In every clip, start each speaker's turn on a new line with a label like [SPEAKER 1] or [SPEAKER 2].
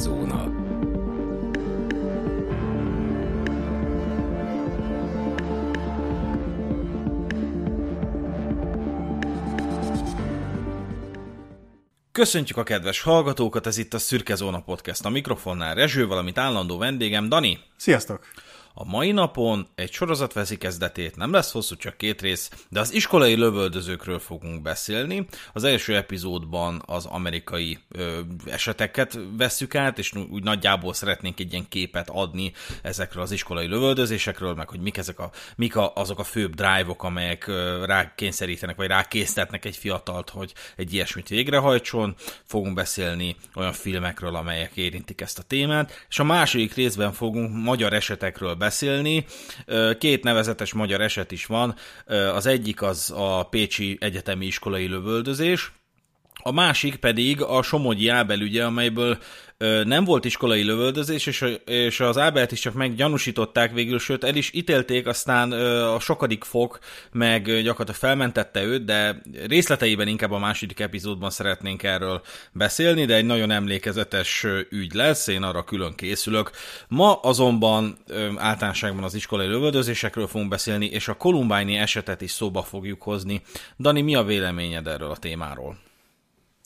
[SPEAKER 1] Szürkezóna. Köszöntjük a kedves hallgatókat, ez itt a Szürke Zóna Podcast. A mikrofonnál Rezső, valamint állandó vendégem Dani.
[SPEAKER 2] Sziasztok!
[SPEAKER 1] A mai napon egy sorozat veszi kezdetét, nem lesz hosszú, csak két rész, de az iskolai lövöldözőkről fogunk beszélni. Az első epizódban az amerikai ö, eseteket vesszük át, és úgy nagyjából szeretnénk egy ilyen képet adni ezekről az iskolai lövöldözésekről, meg hogy mik, ezek a, mik a, azok a főbb drive-ok, amelyek ö, rákényszerítenek, vagy rákésztetnek egy fiatalt, hogy egy ilyesmit végrehajtson. Fogunk beszélni olyan filmekről, amelyek érintik ezt a témát, és a második részben fogunk magyar esetekről beszélni. Két nevezetes magyar eset is van. Az egyik az a Pécsi Egyetemi Iskolai Lövöldözés, a másik pedig a Somogyi Ábel ügye, amelyből nem volt iskolai lövöldözés, és, és az Ábelt is csak meggyanúsították végül, sőt el is ítélték, aztán a sokadik fok meg gyakorlatilag felmentette őt, de részleteiben inkább a második epizódban szeretnénk erről beszélni, de egy nagyon emlékezetes ügy lesz, én arra külön készülök. Ma azonban általánosságban az iskolai lövöldözésekről fogunk beszélni, és a kolumbáni esetet is szóba fogjuk hozni. Dani, mi a véleményed erről a témáról?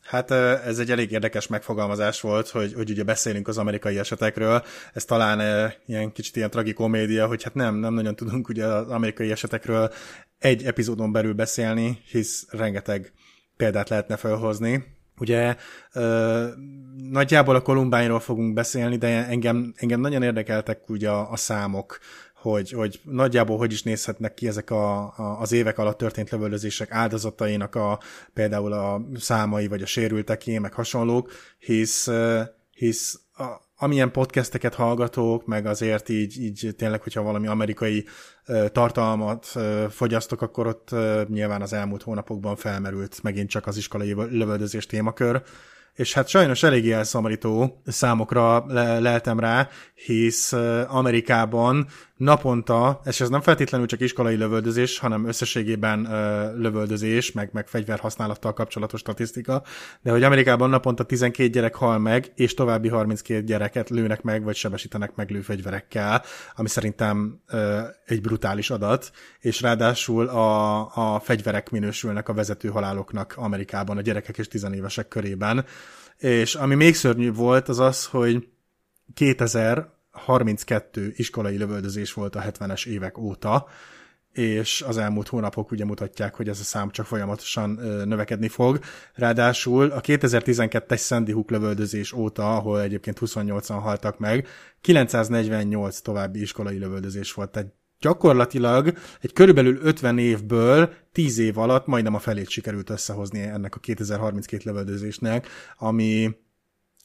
[SPEAKER 2] Hát ez egy elég érdekes megfogalmazás volt, hogy, hogy ugye beszélünk az amerikai esetekről. Ez talán ilyen kicsit ilyen tragikomédia, hogy hát nem, nem nagyon tudunk ugye az amerikai esetekről egy epizódon belül beszélni, hisz rengeteg példát lehetne felhozni. Ugye nagyjából a Kolumbányról fogunk beszélni, de engem, engem nagyon érdekeltek ugye a, a számok, hogy, hogy nagyjából hogy is nézhetnek ki ezek a, a, az évek alatt történt lövöldözések áldozatainak a például a számai, vagy a sérülteké, meg hasonlók, hisz, hisz a, amilyen podcasteket hallgatók, meg azért így, így tényleg, hogyha valami amerikai tartalmat fogyasztok, akkor ott nyilván az elmúlt hónapokban felmerült megint csak az iskolai lövöldözés témakör, és hát sajnos eléggé elszomorító számokra le- leltem rá, hisz Amerikában naponta, és ez nem feltétlenül csak iskolai lövöldözés, hanem összességében ö, lövöldözés, meg, meg fegyverhasználattal kapcsolatos statisztika, de hogy Amerikában naponta 12 gyerek hal meg, és további 32 gyereket lőnek meg, vagy sebesítenek meg lőfegyverekkel, ami szerintem ö, egy brutális adat, és ráadásul a, a fegyverek minősülnek a vezető haláloknak Amerikában, a gyerekek és tizenévesek körében. És ami még szörnyűbb volt, az az, hogy 2000 32 iskolai lövöldözés volt a 70-es évek óta, és az elmúlt hónapok ugye mutatják, hogy ez a szám csak folyamatosan növekedni fog. Ráadásul a 2012-es Sandy Hook lövöldözés óta, ahol egyébként 28-an haltak meg, 948 további iskolai lövöldözés volt. Tehát gyakorlatilag egy körülbelül 50 évből 10 év alatt majdnem a felét sikerült összehozni ennek a 2032 lövöldözésnek, ami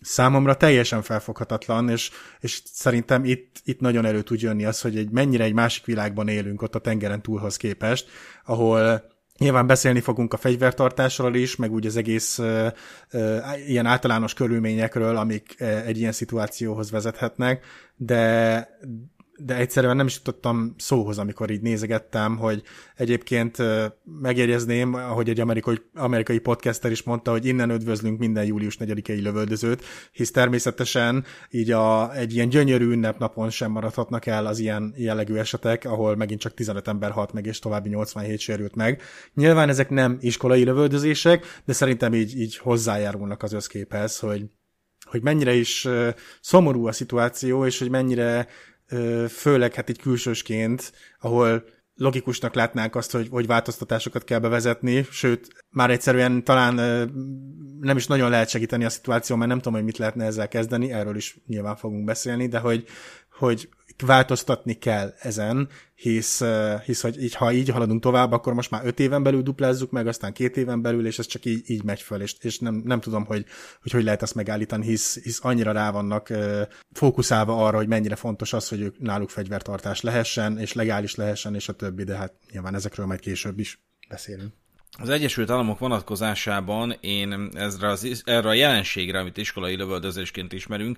[SPEAKER 2] számomra teljesen felfoghatatlan, és, és szerintem itt, itt nagyon elő tud jönni az, hogy egy mennyire egy másik világban élünk ott a tengeren túlhoz képest, ahol Nyilván beszélni fogunk a fegyvertartásról is, meg úgy az egész uh, uh, ilyen általános körülményekről, amik egy ilyen szituációhoz vezethetnek, de, de egyszerűen nem is jutottam szóhoz, amikor így nézegettem, hogy egyébként megjegyezném, ahogy egy amerikai, amerikai podcaster is mondta, hogy innen üdvözlünk minden július 4-i lövöldözőt, hisz természetesen így a, egy ilyen gyönyörű ünnepnapon sem maradhatnak el az ilyen jellegű esetek, ahol megint csak 15 ember halt meg, és további 87 sérült meg. Nyilván ezek nem iskolai lövöldözések, de szerintem így, így hozzájárulnak az összképhez, hogy hogy mennyire is szomorú a szituáció, és hogy mennyire főleg hát egy külsősként, ahol logikusnak látnánk azt, hogy, hogy változtatásokat kell bevezetni, sőt, már egyszerűen talán nem is nagyon lehet segíteni a szituáció, mert nem tudom, hogy mit lehetne ezzel kezdeni, erről is nyilván fogunk beszélni, de hogy, hogy változtatni kell ezen, hisz, hisz hogy így, ha így haladunk tovább, akkor most már öt éven belül duplázzuk meg, aztán két éven belül, és ez csak így, így megy föl, és, és nem, nem tudom, hogy, hogy hogy lehet ezt megállítani, hisz, hisz annyira rá vannak fókuszálva arra, hogy mennyire fontos az, hogy ők náluk fegyvertartás lehessen, és legális lehessen, és a többi, de hát nyilván ezekről majd később is beszélünk.
[SPEAKER 1] Az Egyesült Államok vonatkozásában én ezre, az, erre a jelenségre, amit iskolai lövöldözésként ismerünk,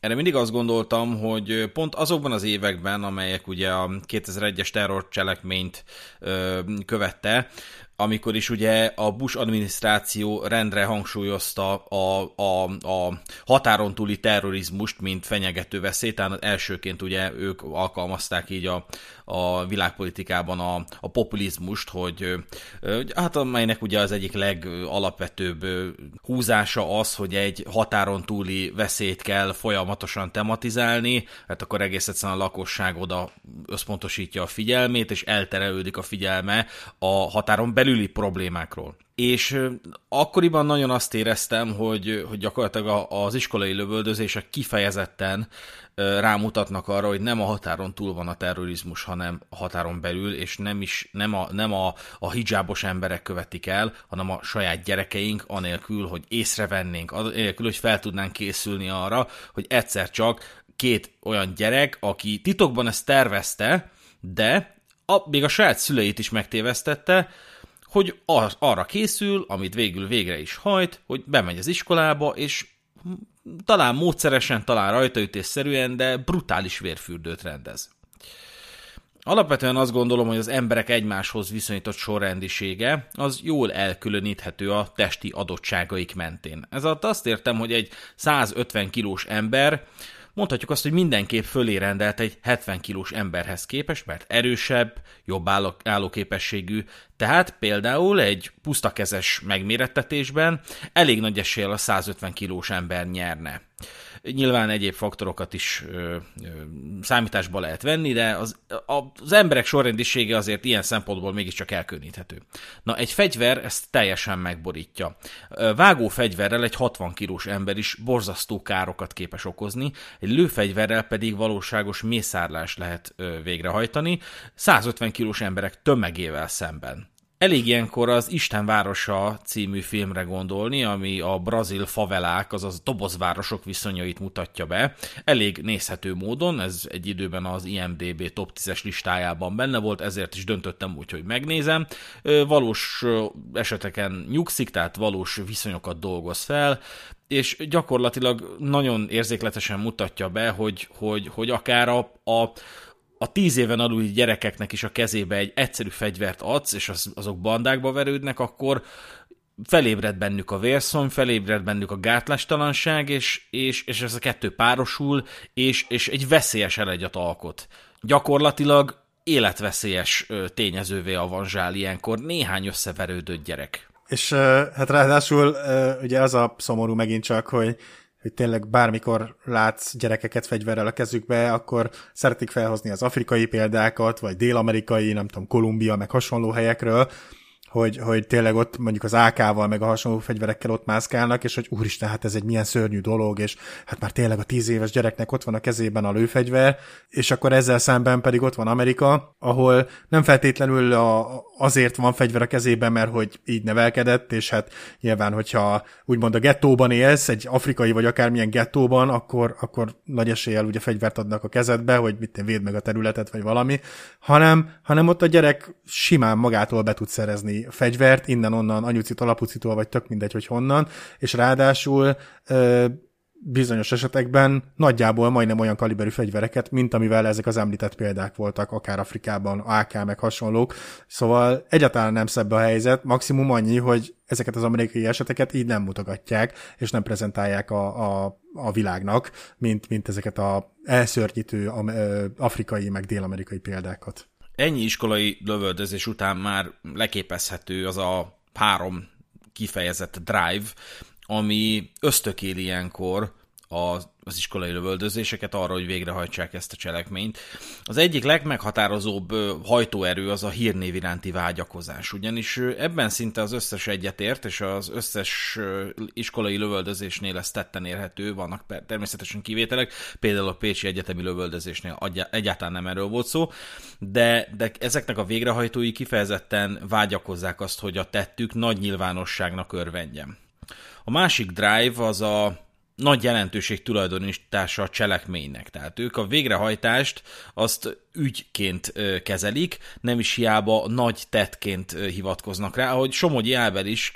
[SPEAKER 1] erre mindig azt gondoltam, hogy pont azokban az években, amelyek ugye a 2001-es terrorcselekményt ö, követte, amikor is ugye a Bush adminisztráció rendre hangsúlyozta a, a, a határon túli terrorizmust, mint fenyegető veszélyt, tehát elsőként ugye ők alkalmazták így a, a világpolitikában a, a populizmust, hogy hát amelynek ugye az egyik legalapvetőbb húzása az, hogy egy határon túli veszélyt kell folyamatosan tematizálni, hát akkor egész egyszerűen a lakosság oda összpontosítja a figyelmét, és elterelődik a figyelme a határon belüli problémákról. És akkoriban nagyon azt éreztem, hogy, hogy gyakorlatilag az iskolai lövöldözések kifejezetten rámutatnak arra, hogy nem a határon túl van a terrorizmus, hanem a határon belül, és nem is nem a, nem a, a hijabos emberek követik el, hanem a saját gyerekeink, anélkül, hogy észrevennénk, anélkül, hogy fel tudnánk készülni arra, hogy egyszer csak két olyan gyerek, aki titokban ezt tervezte, de a, még a saját szüleit is megtévesztette, hogy ar- arra készül, amit végül végre is hajt, hogy bemegy az iskolába, és talán módszeresen, talán rajtaütésszerűen, de brutális vérfürdőt rendez. Alapvetően azt gondolom, hogy az emberek egymáshoz viszonyított sorrendisége az jól elkülöníthető a testi adottságaik mentén. Ez alatt azt értem, hogy egy 150 kilós ember mondhatjuk azt, hogy mindenképp fölé rendelt egy 70 kilós emberhez képest, mert erősebb, jobb állóképességű, tehát például egy pusztakezes megmérettetésben elég nagy eséllyel a 150 kilós ember nyerne. Nyilván egyéb faktorokat is ö, ö, számításba lehet venni, de az, az emberek sorrendisége azért ilyen szempontból mégiscsak elkülöníthető. Na, egy fegyver ezt teljesen megborítja. Vágó fegyverrel egy 60 kilós ember is borzasztó károkat képes okozni, egy lőfegyverrel pedig valóságos mészárlás lehet ö, végrehajtani, 150 kilós emberek tömegével szemben. Elég ilyenkor az Isten városa című filmre gondolni, ami a brazil favelák, azaz dobozvárosok viszonyait mutatja be. Elég nézhető módon, ez egy időben az IMDB top 10-es listájában benne volt, ezért is döntöttem úgy, hogy megnézem. Valós eseteken nyugszik, tehát valós viszonyokat dolgoz fel, és gyakorlatilag nagyon érzékletesen mutatja be, hogy, hogy, hogy akár a, a a tíz éven aluli gyerekeknek is a kezébe egy egyszerű fegyvert adsz, és az, azok bandákba verődnek, akkor felébred bennük a vérszony, felébred bennük a gátlástalanság, és, és, és ez a kettő párosul, és, és egy veszélyes elegyet alkot. Gyakorlatilag életveszélyes tényezővé avanzsál ilyenkor néhány összeverődött gyerek.
[SPEAKER 2] És hát ráadásul ugye az a szomorú megint csak, hogy hogy tényleg bármikor látsz gyerekeket fegyverrel a kezükbe, akkor szeretik felhozni az afrikai példákat, vagy dél-amerikai, nem tudom, Kolumbia, meg hasonló helyekről, hogy, hogy tényleg ott mondjuk az AK-val, meg a hasonló fegyverekkel ott mászkálnak, és hogy úristen, hát ez egy milyen szörnyű dolog, és hát már tényleg a tíz éves gyereknek ott van a kezében a lőfegyver, és akkor ezzel szemben pedig ott van Amerika, ahol nem feltétlenül a, azért van fegyver a kezében, mert hogy így nevelkedett, és hát nyilván, hogyha úgymond a gettóban élsz, egy afrikai vagy akármilyen gettóban, akkor, akkor nagy eséllyel ugye fegyvert adnak a kezedbe, hogy mit véd meg a területet, vagy valami, hanem, hanem ott a gyerek simán magától be tud szerezni fegyvert, innen-onnan, anyucitól, apucitól, vagy tök mindegy, hogy honnan, és ráadásul bizonyos esetekben nagyjából majdnem olyan kaliberű fegyvereket, mint amivel ezek az említett példák voltak, akár Afrikában, AK meg hasonlók. Szóval egyáltalán nem szebb a helyzet, maximum annyi, hogy ezeket az amerikai eseteket így nem mutogatják, és nem prezentálják a, a, a világnak, mint, mint ezeket a elszörnyítő afrikai meg dél-amerikai példákat.
[SPEAKER 1] Ennyi iskolai lövöldözés után már leképezhető az a három kifejezett drive, ami ösztökél ilyenkor az, az iskolai lövöldözéseket arra, hogy végrehajtsák ezt a cselekményt. Az egyik legmeghatározóbb hajtóerő az a hírnév iránti vágyakozás, ugyanis ebben szinte az összes egyetért, és az összes iskolai lövöldözésnél ez tetten érhető, vannak természetesen kivételek, például a Pécsi Egyetemi lövöldözésnél egyáltalán nem erről volt szó, de, de ezeknek a végrehajtói kifejezetten vágyakozzák azt, hogy a tettük nagy nyilvánosságnak örvendjen. A másik drive az a nagy jelentőség tulajdonítása a cselekménynek. Tehát ők a végrehajtást azt ügyként kezelik, nem is hiába nagy tettként hivatkoznak rá, ahogy Somogyi Ábel is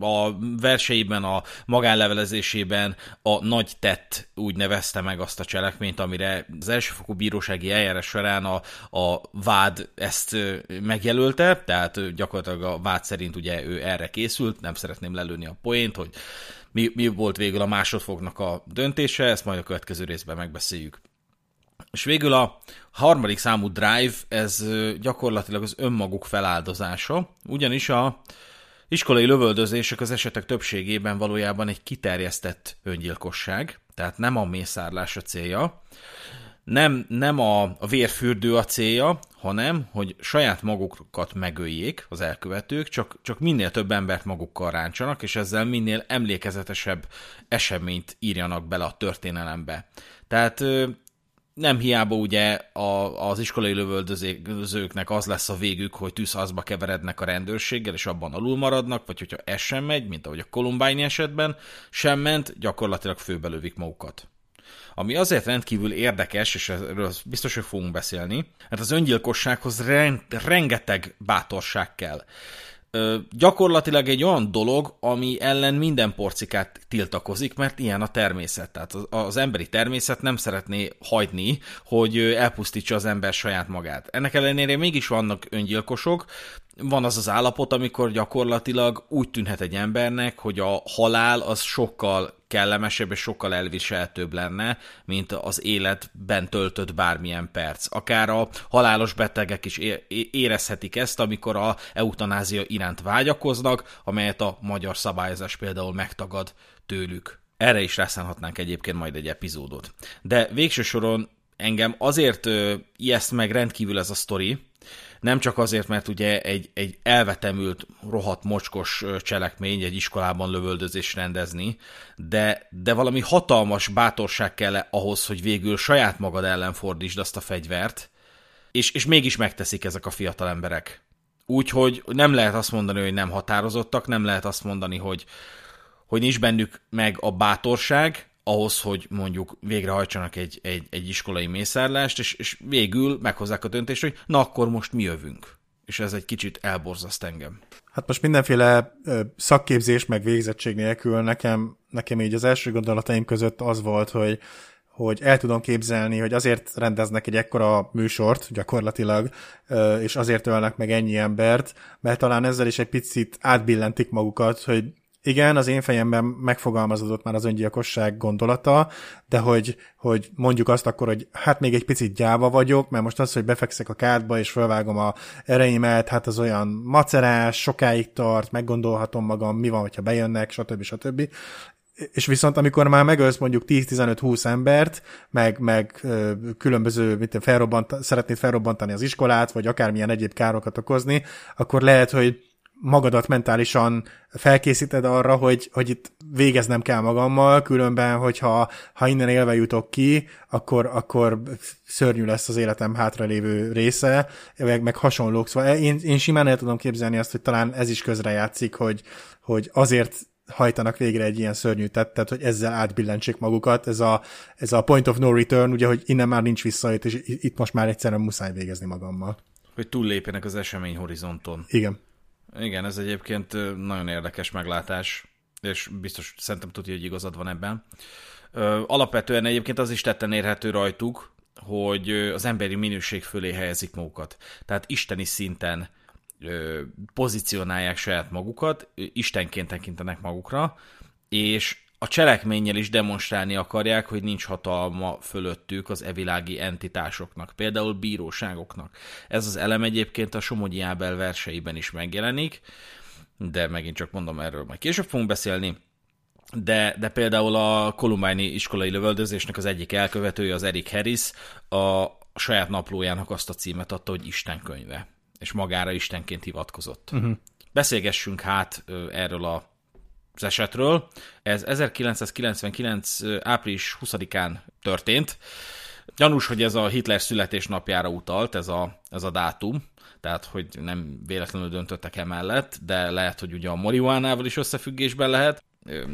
[SPEAKER 1] a verseiben, a magánlevelezésében a nagy tett úgy nevezte meg azt a cselekményt, amire az elsőfokú bírósági eljárás során a, a vád ezt megjelölte, tehát gyakorlatilag a vád szerint ugye ő erre készült, nem szeretném lelőni a poént, hogy mi, mi volt végül a másodfoknak a döntése, ezt majd a következő részben megbeszéljük. És végül a harmadik számú drive, ez gyakorlatilag az önmaguk feláldozása, ugyanis a iskolai lövöldözések az esetek többségében valójában egy kiterjesztett öngyilkosság, tehát nem a mészárlás a célja, nem, nem a, a vérfürdő a célja, hanem, hogy saját magukat megöljék az elkövetők, csak, csak minél több embert magukkal ráncsanak, és ezzel minél emlékezetesebb eseményt írjanak bele a történelembe. Tehát nem hiába ugye a, az iskolai lövöldözőknek az lesz a végük, hogy tűzházba keverednek a rendőrséggel, és abban alul maradnak, vagy hogyha ez sem megy, mint ahogy a Columbine esetben sem ment, gyakorlatilag főbelövik magukat. Ami azért rendkívül érdekes, és erről biztos, hogy fogunk beszélni, mert az öngyilkossághoz rengeteg bátorság kell. Ö, gyakorlatilag egy olyan dolog, ami ellen minden porcikát tiltakozik, mert ilyen a természet. Tehát az, az emberi természet nem szeretné hagyni, hogy elpusztítsa az ember saját magát. Ennek ellenére mégis vannak öngyilkosok, van az az állapot, amikor gyakorlatilag úgy tűnhet egy embernek, hogy a halál az sokkal kellemesebb és sokkal elviselhetőbb lenne, mint az életben töltött bármilyen perc. Akár a halálos betegek is érezhetik ezt, amikor a eutanázia iránt vágyakoznak, amelyet a magyar szabályozás például megtagad tőlük. Erre is rászánhatnánk egyébként majd egy epizódot. De végső soron engem azért ijeszt meg rendkívül ez a sztori, nem csak azért, mert ugye egy, egy elvetemült, rohadt mocskos cselekmény egy iskolában lövöldözés rendezni, de, de valami hatalmas bátorság kell ahhoz, hogy végül saját magad ellen fordítsd azt a fegyvert, és, és mégis megteszik ezek a fiatal emberek. Úgyhogy nem lehet azt mondani, hogy nem határozottak, nem lehet azt mondani, hogy, hogy nincs bennük meg a bátorság, ahhoz, hogy mondjuk végrehajtsanak egy, egy, egy iskolai mészárlást, és, és végül meghozzák a döntést, hogy na akkor most mi jövünk. És ez egy kicsit elborzaszt engem.
[SPEAKER 2] Hát most mindenféle szakképzés meg végzettség nélkül nekem, nekem így az első gondolataim között az volt, hogy hogy el tudom képzelni, hogy azért rendeznek egy ekkora műsort gyakorlatilag, és azért ölnek meg ennyi embert, mert talán ezzel is egy picit átbillentik magukat, hogy igen, az én fejemben megfogalmazódott már az öngyilkosság gondolata, de hogy, hogy mondjuk azt akkor, hogy hát még egy picit gyáva vagyok, mert most az, hogy befekszek a kádba és felvágom a ereimet, hát az olyan macerás, sokáig tart, meggondolhatom magam, mi van, hogyha bejönnek, stb. stb. És viszont amikor már megölsz mondjuk 10-15-20 embert, meg, meg különböző, mint felrobbant, szeretnéd felrobbantani az iskolát, vagy akármilyen egyéb károkat okozni, akkor lehet, hogy magadat mentálisan felkészíted arra, hogy, hogy itt végeznem kell magammal, különben, hogyha ha innen élve jutok ki, akkor, akkor szörnyű lesz az életem hátralévő része, meg, meg hasonlók. Szóval én, én simán el tudom képzelni azt, hogy talán ez is közrejátszik, hogy, hogy azért hajtanak végre egy ilyen szörnyű tettet, hogy ezzel átbillentsék magukat. Ez a, ez a point of no return, ugye, hogy innen már nincs visszajött, és itt most már egyszerűen muszáj végezni magammal.
[SPEAKER 1] Hogy túllépjenek az esemény horizonton.
[SPEAKER 2] Igen.
[SPEAKER 1] Igen, ez egyébként nagyon érdekes meglátás, és biztos szerintem tudja, hogy igazad van ebben. Alapvetően egyébként az is tetten érhető rajtuk, hogy az emberi minőség fölé helyezik magukat. Tehát isteni szinten pozícionálják saját magukat, istenként tekintenek magukra, és a cselekménnyel is demonstrálni akarják, hogy nincs hatalma fölöttük az evilági entitásoknak, például bíróságoknak. Ez az elem egyébként a Somogyi Ábel verseiben is megjelenik, de megint csak mondom, erről majd később fogunk beszélni. De, de például a Columbine iskolai lövöldözésnek az egyik elkövetője, az Eric Harris, a, a saját naplójának azt a címet adta, hogy Isten könyve, és magára Istenként hivatkozott. Uh-huh. Beszélgessünk hát erről a az esetről. Ez 1999. április 20-án történt. Gyanús, hogy ez a Hitler születésnapjára utalt, ez a, ez a dátum, tehát hogy nem véletlenül döntöttek emellett, de lehet, hogy ugye a marihuánával is összefüggésben lehet,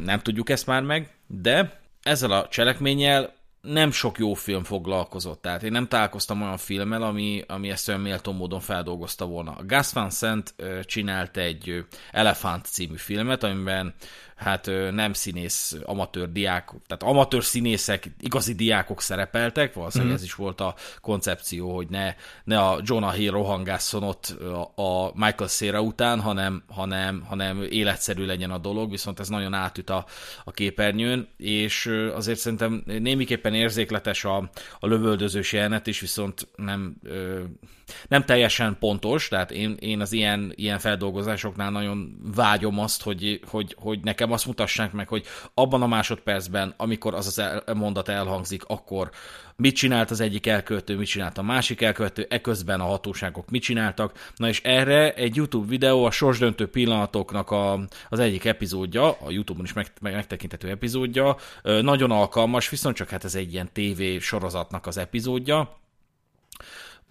[SPEAKER 1] nem tudjuk ezt már meg, de ezzel a cselekménnyel nem sok jó film foglalkozott, tehát én nem találkoztam olyan filmmel, ami, ami ezt olyan méltó módon feldolgozta volna. Gus Van Sant csinált egy Elefant című filmet, amiben hát nem színész, amatőr diák, tehát amatőr színészek, igazi diákok szerepeltek, valószínűleg mm. ez is volt a koncepció, hogy ne, ne a Jonah Hill rohangásszon ott a Michael Cera után, hanem, hanem, hanem életszerű legyen a dolog, viszont ez nagyon átüt a, a képernyőn, és azért szerintem némiképpen érzékletes a, a lövöldözős jelenet is, viszont nem, nem teljesen pontos, tehát én, én az ilyen, ilyen feldolgozásoknál nagyon vágyom azt, hogy, hogy, hogy nekem azt mutassák meg, hogy abban a másodpercben, amikor az az el, mondat elhangzik, akkor mit csinált az egyik elkövető, mit csinált a másik elkövető, eközben a hatóságok mit csináltak. Na és erre egy YouTube videó a sorsdöntő pillanatoknak a, az egyik epizódja, a YouTube-on is meg, megtekinthető epizódja, nagyon alkalmas, viszont csak hát ez egy ilyen TV sorozatnak az epizódja,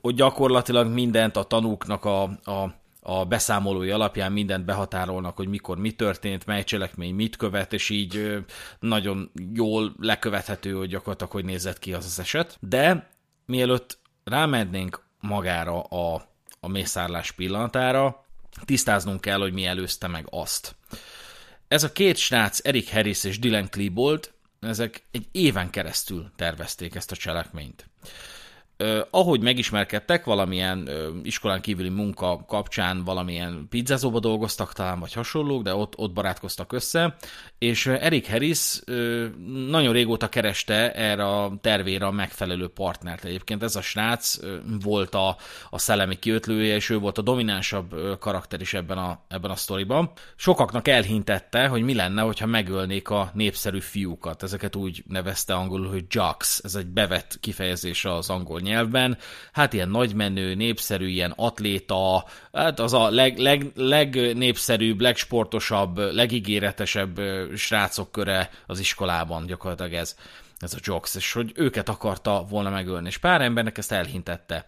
[SPEAKER 1] hogy gyakorlatilag mindent a tanúknak a, a a beszámolói alapján mindent behatárolnak, hogy mikor mi történt, mely cselekmény mit követ, és így nagyon jól lekövethető, hogy gyakorlatilag hogy nézett ki az az eset. De mielőtt rámennénk magára a, a mészárlás pillanatára, tisztáznunk kell, hogy mi előzte meg azt. Ez a két srác, Eric Harris és Dylan Klebold, ezek egy éven keresztül tervezték ezt a cselekményt ahogy megismerkedtek, valamilyen iskolán kívüli munka kapcsán valamilyen pizzázóba dolgoztak talán, vagy hasonlók, de ott, ott barátkoztak össze, és Eric Harris nagyon régóta kereste erre a tervére a megfelelő partnert. Egyébként ez a srác volt a, a szellemi kiötlője, és ő volt a dominánsabb karakter is ebben a, ebben a sztoriban. Sokaknak elhintette, hogy mi lenne, hogyha megölnék a népszerű fiúkat. Ezeket úgy nevezte angolul, hogy jocks. Ez egy bevett kifejezés az angol nyelvben. Hát ilyen nagymenő, népszerű, ilyen atléta, hát az a leg, leg, legnépszerűbb, legsportosabb, legígéretesebb srácok köre az iskolában gyakorlatilag ez ez a Jox, és hogy őket akarta volna megölni, és pár embernek ezt elhintette.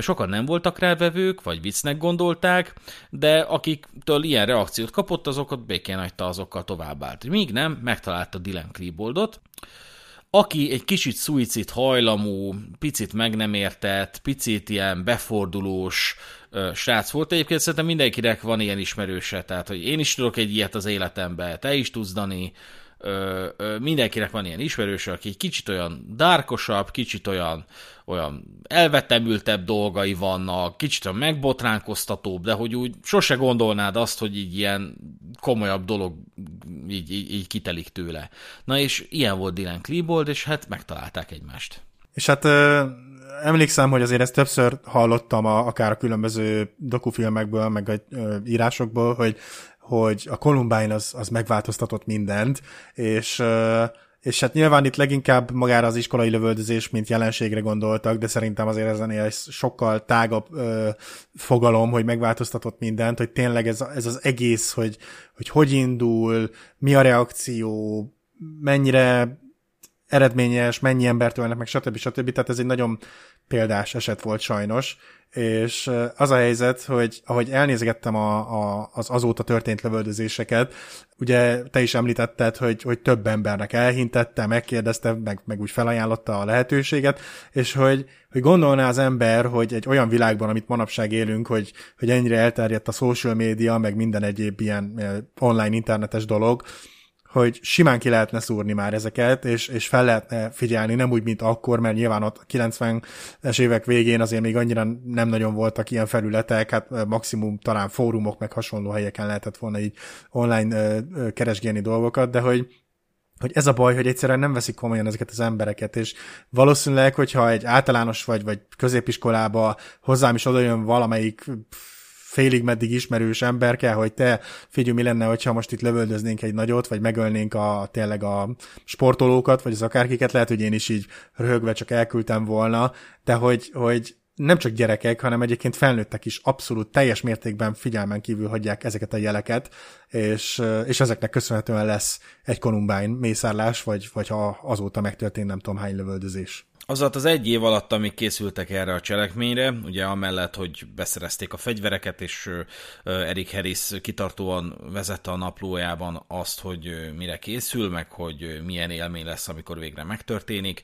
[SPEAKER 1] Sokan nem voltak rávevők, vagy viccnek gondolták, de akiktől ilyen reakciót kapott, azokat békén hagyta, azokkal továbbált. Míg nem, megtalálta Dylan Kleboldot, aki egy kicsit szuicid hajlamú, picit meg nem értett, picit ilyen befordulós ö, srác volt. Egyébként szerintem mindenkinek van ilyen ismerőse, tehát hogy én is tudok egy ilyet az életembe, te is tudsz, Dani, ö, ö, mindenkinek van ilyen ismerőse, aki kicsit olyan dárkosabb, kicsit olyan, olyan elvetemültebb dolgai vannak, kicsit olyan megbotránkoztatóbb, de hogy úgy sose gondolnád azt, hogy így ilyen komolyabb dolog így, így, így kitelik tőle. Na és ilyen volt Dylan Klebold, és hát megtalálták egymást.
[SPEAKER 2] És hát ö, emlékszem, hogy azért ezt többször hallottam a, akár a különböző dokufilmekből, meg a ö, írásokból, hogy hogy a Columbine az, az megváltoztatott mindent, és és hát nyilván itt leginkább magára az iskolai lövöldözés, mint jelenségre gondoltak, de szerintem azért ezen egy sokkal tágabb ö, fogalom, hogy megváltoztatott mindent, hogy tényleg ez, ez az egész, hogy, hogy hogy indul, mi a reakció, mennyire eredményes, mennyi embert ölnek meg, stb. stb. Tehát ez egy nagyon példás eset volt sajnos, és az a helyzet, hogy ahogy elnézegettem a, a, az azóta történt lövöldözéseket, ugye te is említetted, hogy, hogy több embernek elhintette, megkérdezte, meg, meg úgy felajánlotta a lehetőséget, és hogy, hogy gondolná az ember, hogy egy olyan világban, amit manapság élünk, hogy, hogy ennyire elterjedt a social média, meg minden egyéb ilyen online internetes dolog, hogy simán ki lehetne szúrni már ezeket, és, és fel lehetne figyelni, nem úgy, mint akkor, mert nyilván ott 90-es évek végén azért még annyira nem nagyon voltak ilyen felületek, hát maximum talán fórumok, meg hasonló helyeken lehetett volna így online keresgélni dolgokat, de hogy hogy ez a baj, hogy egyszerűen nem veszik komolyan ezeket az embereket, és valószínűleg, hogyha egy általános vagy, vagy középiskolába hozzám is odajön valamelyik félig meddig ismerős kell, hogy te figyelj, mi lenne, hogyha most itt lövöldöznénk egy nagyot, vagy megölnénk a, tényleg a sportolókat, vagy az akárkiket, lehet, hogy én is így röhögve csak elküldtem volna, de hogy, hogy nem csak gyerekek, hanem egyébként felnőttek is abszolút teljes mértékben figyelmen kívül hagyják ezeket a jeleket, és, és ezeknek köszönhetően lesz egy Columbine mészárlás, vagy, vagy ha azóta megtörtént nem tudom hány lövöldözés.
[SPEAKER 1] Az az egy év alatt, amíg készültek erre a cselekményre, ugye amellett, hogy beszerezték a fegyvereket, és Erik Harris kitartóan vezette a naplójában azt, hogy mire készül, meg hogy milyen élmény lesz, amikor végre megtörténik.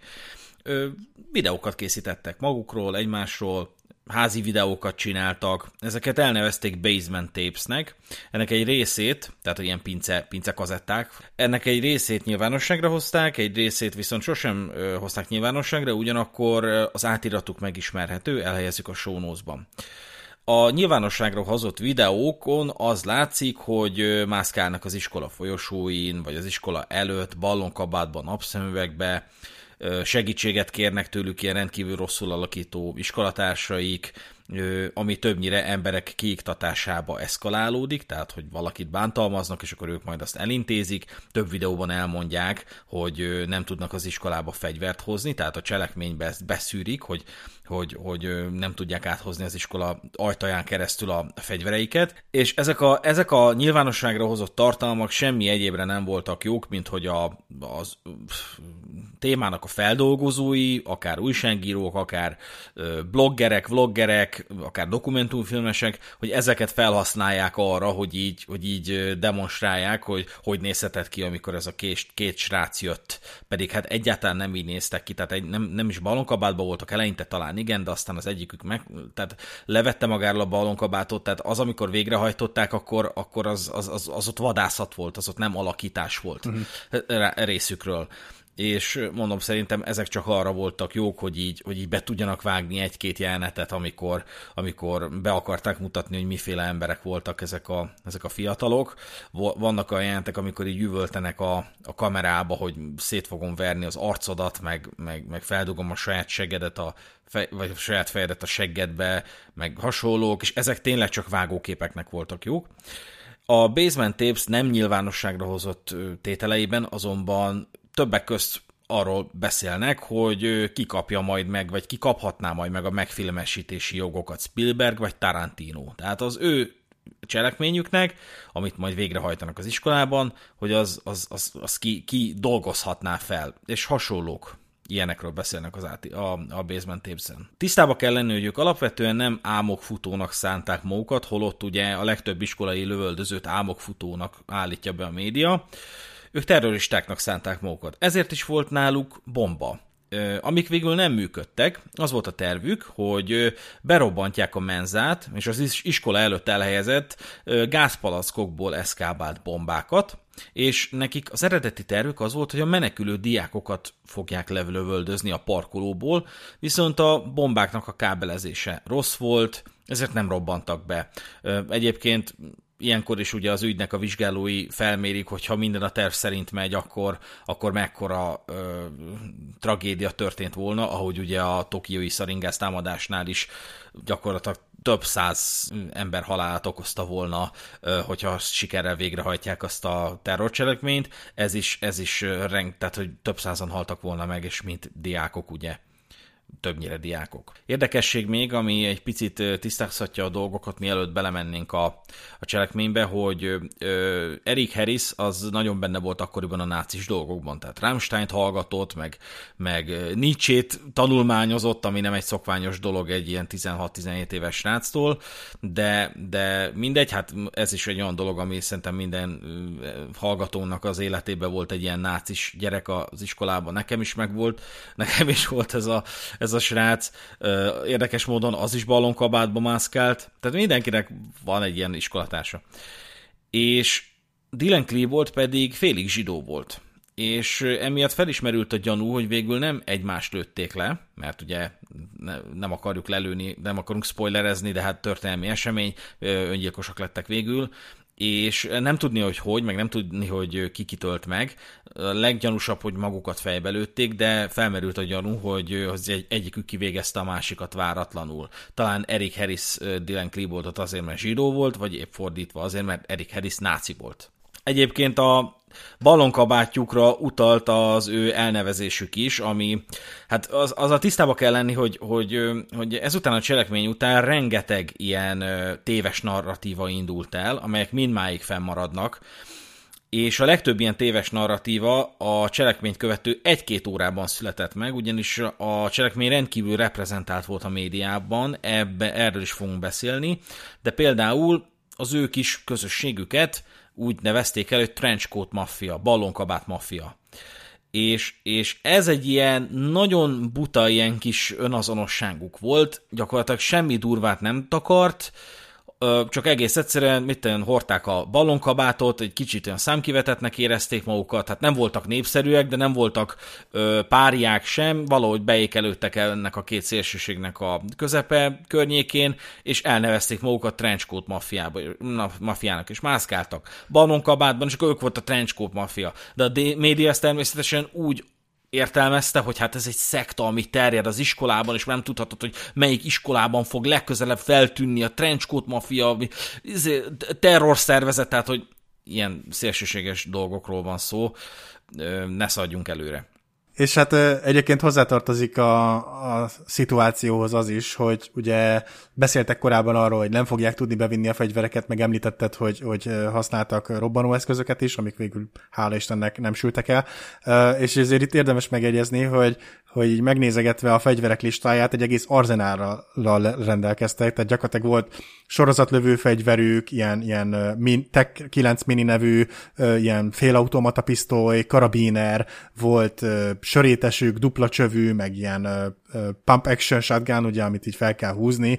[SPEAKER 1] Videókat készítettek magukról, egymásról, házi videókat csináltak, ezeket elnevezték basement tapesnek. Ennek egy részét, tehát ilyen pince, pince kazetták, ennek egy részét nyilvánosságra hozták, egy részét viszont sosem hozták nyilvánosságra, ugyanakkor az átiratuk megismerhető, elhelyezzük a show notes-ban. A nyilvánosságra hozott videókon az látszik, hogy mászkálnak az iskola folyosóin, vagy az iskola előtt, ballonkabátban, napszemüvegbe, segítséget kérnek tőlük ilyen rendkívül rosszul alakító iskolatársaik, ami többnyire emberek kiiktatásába eszkalálódik, tehát hogy valakit bántalmaznak, és akkor ők majd azt elintézik. Több videóban elmondják, hogy nem tudnak az iskolába fegyvert hozni, tehát a cselekménybe ezt beszűrik, hogy hogy, hogy nem tudják áthozni az iskola ajtaján keresztül a fegyvereiket, és ezek a, ezek a nyilvánosságra hozott tartalmak semmi egyébre nem voltak jók, mint hogy a, az témának a feldolgozói, akár újságírók, akár bloggerek, vloggerek, akár dokumentumfilmesek, hogy ezeket felhasználják arra, hogy így, hogy így demonstrálják, hogy hogy nézhetett ki, amikor ez a két, két srác jött. Pedig hát egyáltalán nem így néztek ki, tehát egy, nem, nem is balonkabátban voltak eleinte talán igen, de aztán az egyikük meg, tehát levette magáról a ballonkabátot, tehát az, amikor végrehajtották, akkor, akkor az, az, az, az ott vadászat volt, az ott nem alakítás volt uh-huh. részükről és mondom, szerintem ezek csak arra voltak jók, hogy így, hogy így be tudjanak vágni egy-két jelenetet, amikor, amikor be akarták mutatni, hogy miféle emberek voltak ezek a, ezek a fiatalok. Vannak a jelentek, amikor így üvöltenek a, a kamerába, hogy szét fogom verni az arcodat, meg, meg, meg feldugom a saját seggedet a fej, vagy a saját fejedet a seggedbe, meg hasonlók, és ezek tényleg csak vágóképeknek voltak jók. A Basement Tapes nem nyilvánosságra hozott tételeiben azonban többek közt arról beszélnek, hogy ki kapja majd meg, vagy ki kaphatná majd meg a megfilmesítési jogokat Spielberg vagy Tarantino. Tehát az ő cselekményüknek, amit majd végrehajtanak az iskolában, hogy az, az, az, az ki, ki dolgozhatná fel, és hasonlók. Ilyenekről beszélnek az áti, a, a Basement Tapes-en. Tisztába kell lenni, hogy ők alapvetően nem álmokfutónak szánták magukat, holott ugye a legtöbb iskolai lövöldözőt álmokfutónak állítja be a média. Ők terroristáknak szánták magukat. Ezért is volt náluk bomba. Amik végül nem működtek, az volt a tervük, hogy berobbantják a menzát, és az iskola előtt elhelyezett gázpalackokból eszkábált bombákat, és nekik az eredeti tervük az volt, hogy a menekülő diákokat fogják levlövöldözni a parkolóból, viszont a bombáknak a kábelezése rossz volt, ezért nem robbantak be. Egyébként ilyenkor is ugye az ügynek a vizsgálói felmérik, hogy ha minden a terv szerint megy, akkor, akkor mekkora ö, tragédia történt volna, ahogy ugye a tokiói szaringász támadásnál is gyakorlatilag több száz ember halálát okozta volna, hogyha sikerrel végrehajtják azt a terrorcselekményt. Ez is, ez is reng, tehát hogy több százan haltak volna meg, és mint diákok, ugye többnyire diákok. Érdekesség még, ami egy picit tisztázhatja a dolgokat, mielőtt belemennénk a, a cselekménybe, hogy ö, Eric Harris az nagyon benne volt akkoriban a nácis dolgokban, tehát Rammstein-t hallgatott, meg, meg Nietzsche-t tanulmányozott, ami nem egy szokványos dolog egy ilyen 16-17 éves sráctól, de, de mindegy, hát ez is egy olyan dolog, ami szerintem minden hallgatónak az életében volt egy ilyen nácis gyerek az iskolában, nekem is meg volt, nekem is volt ez a, ez a srác. Érdekes módon az is ballonkabátba mászkált, tehát mindenkinek van egy ilyen iskolatársa. És Dylan Klebold pedig félig zsidó volt. És emiatt felismerült a gyanú, hogy végül nem egymást lőtték le, mert ugye ne, nem akarjuk lelőni, nem akarunk spoilerezni, de hát történelmi esemény, öngyilkosak lettek végül, és nem tudni, hogy hogy, meg nem tudni, hogy ki kitölt meg. A leggyanúsabb, hogy magukat fejbe lőtték, de felmerült a gyanú, hogy az egy, egyikük kivégezte a másikat váratlanul. Talán Eric Harris Dylan Kleboldot azért, mert zsidó volt, vagy épp fordítva azért, mert Eric Harris náci volt. Egyébként a ballonkabátjukra utalt az ő elnevezésük is, ami, hát az, az a tisztába kell lenni, hogy, hogy, hogy ezután a cselekmény után rengeteg ilyen téves narratíva indult el, amelyek mindmáig fennmaradnak, és a legtöbb ilyen téves narratíva a cselekményt követő egy-két órában született meg, ugyanis a cselekmény rendkívül reprezentált volt a médiában, ebbe, erről is fogunk beszélni, de például az ő kis közösségüket úgy nevezték el, hogy trenchcoat maffia, ballonkabát maffia. És, és ez egy ilyen nagyon buta, ilyen kis önazonosságuk volt, gyakorlatilag semmi durvát nem takart, csak egész egyszerűen, mit tudom, hordták a ballonkabátot, egy kicsit olyan számkivetetnek érezték magukat, tehát nem voltak népszerűek, de nem voltak ö, páriák sem, valahogy beékelődtek ennek a két szélsőségnek a közepe környékén, és elnevezték magukat trenchcoat maffiába, maffiának, és mászkáltak ballonkabátban, és akkor ők volt a trenchcoat maffia. De a média ezt természetesen úgy értelmezte, hogy hát ez egy szekta, ami terjed az iskolában, és nem tudhatod, hogy melyik iskolában fog legközelebb feltűnni a trenchcoat mafia, izé, terrorszervezet, tehát hogy ilyen szélsőséges dolgokról van szó, ne szaladjunk előre.
[SPEAKER 2] És hát egyébként hozzátartozik a, a szituációhoz az is, hogy ugye beszéltek korábban arról, hogy nem fogják tudni bevinni a fegyvereket, meg említetted, hogy, hogy használtak robbanóeszközöket is, amik végül hála Istennek nem sültek el. És ezért itt érdemes megegyezni, hogy, hogy így megnézegetve a fegyverek listáját, egy egész arzenálral rendelkeztek, tehát gyakorlatilag volt sorozatlövő fegyverük, ilyen, ilyen min, Tech 9 mini nevű, ilyen félautomata pisztoly, karabiner, volt sörétesük, dupla csövű, meg ilyen pump action shotgun, ugye, amit így fel kell húzni,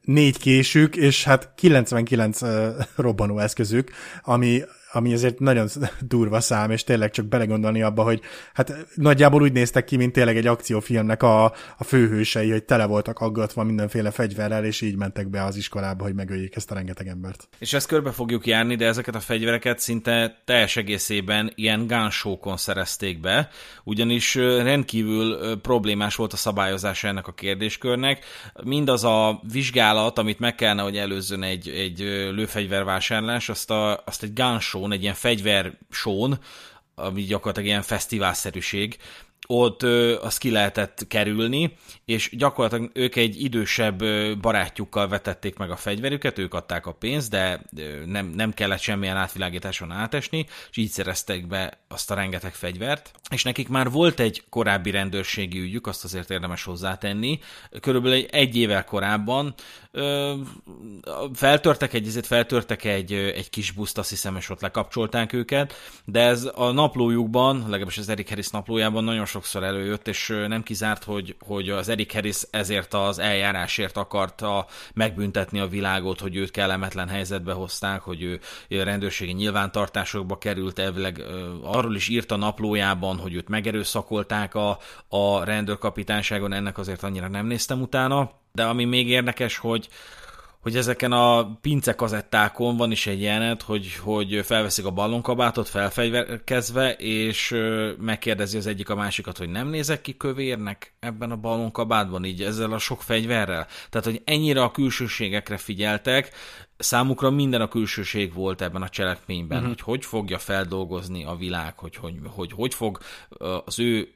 [SPEAKER 2] négy késük, és hát 99 robbanó eszközük, ami ami azért nagyon durva szám, és tényleg csak belegondolni abba, hogy hát nagyjából úgy néztek ki, mint tényleg egy akciófilmnek a, a főhősei, hogy tele voltak aggatva mindenféle fegyverrel, és így mentek be az iskolába, hogy megöljék ezt a rengeteg embert.
[SPEAKER 1] És ezt körbe fogjuk járni, de ezeket a fegyvereket szinte teljes egészében ilyen gunshow szerezték be, ugyanis rendkívül problémás volt a szabályozása ennek a kérdéskörnek. Mindaz a vizsgálat, amit meg kellene, hogy előzzön egy, egy lőfegyvervásárlás, azt, a, azt egy gunshow show egy ilyen fegyver show ami gyakorlatilag ilyen fesztiválszerűség, ott ö, azt ki lehetett kerülni, és gyakorlatilag ők egy idősebb barátjukkal vetették meg a fegyverüket, ők adták a pénzt, de nem, nem kellett semmilyen átvilágításon átesni, és így szereztek be azt a rengeteg fegyvert. És nekik már volt egy korábbi rendőrségi ügyük, azt azért érdemes hozzátenni. Körülbelül egy évvel korábban ö, feltörtek egy, ezért feltörtek egy, egy kis buszt, azt hiszem, és ott lekapcsolták őket, de ez a naplójukban, legalábbis az Eric Harris naplójában nagyon sokszor előjött, és nem kizárt, hogy, hogy az Eric Harris ezért az eljárásért akarta megbüntetni a világot, hogy őt kellemetlen helyzetbe hozták, hogy ő rendőrségi nyilvántartásokba került, elvileg arról is írt a naplójában, hogy őt megerőszakolták a, a rendőrkapitányságon, ennek azért annyira nem néztem utána, de ami még érdekes, hogy hogy ezeken a pince kazettákon van is egy jelenet, hogy, hogy felveszik a ballonkabátot felfegyverkezve, és megkérdezi az egyik a másikat, hogy nem nézek ki kövérnek ebben a ballonkabátban, így ezzel a sok fegyverrel. Tehát, hogy ennyire a külsőségekre figyeltek, számukra minden a külsőség volt ebben a cselekményben, uh-huh. hogy hogy fogja feldolgozni a világ, hogy hogy, hogy hogy fog az ő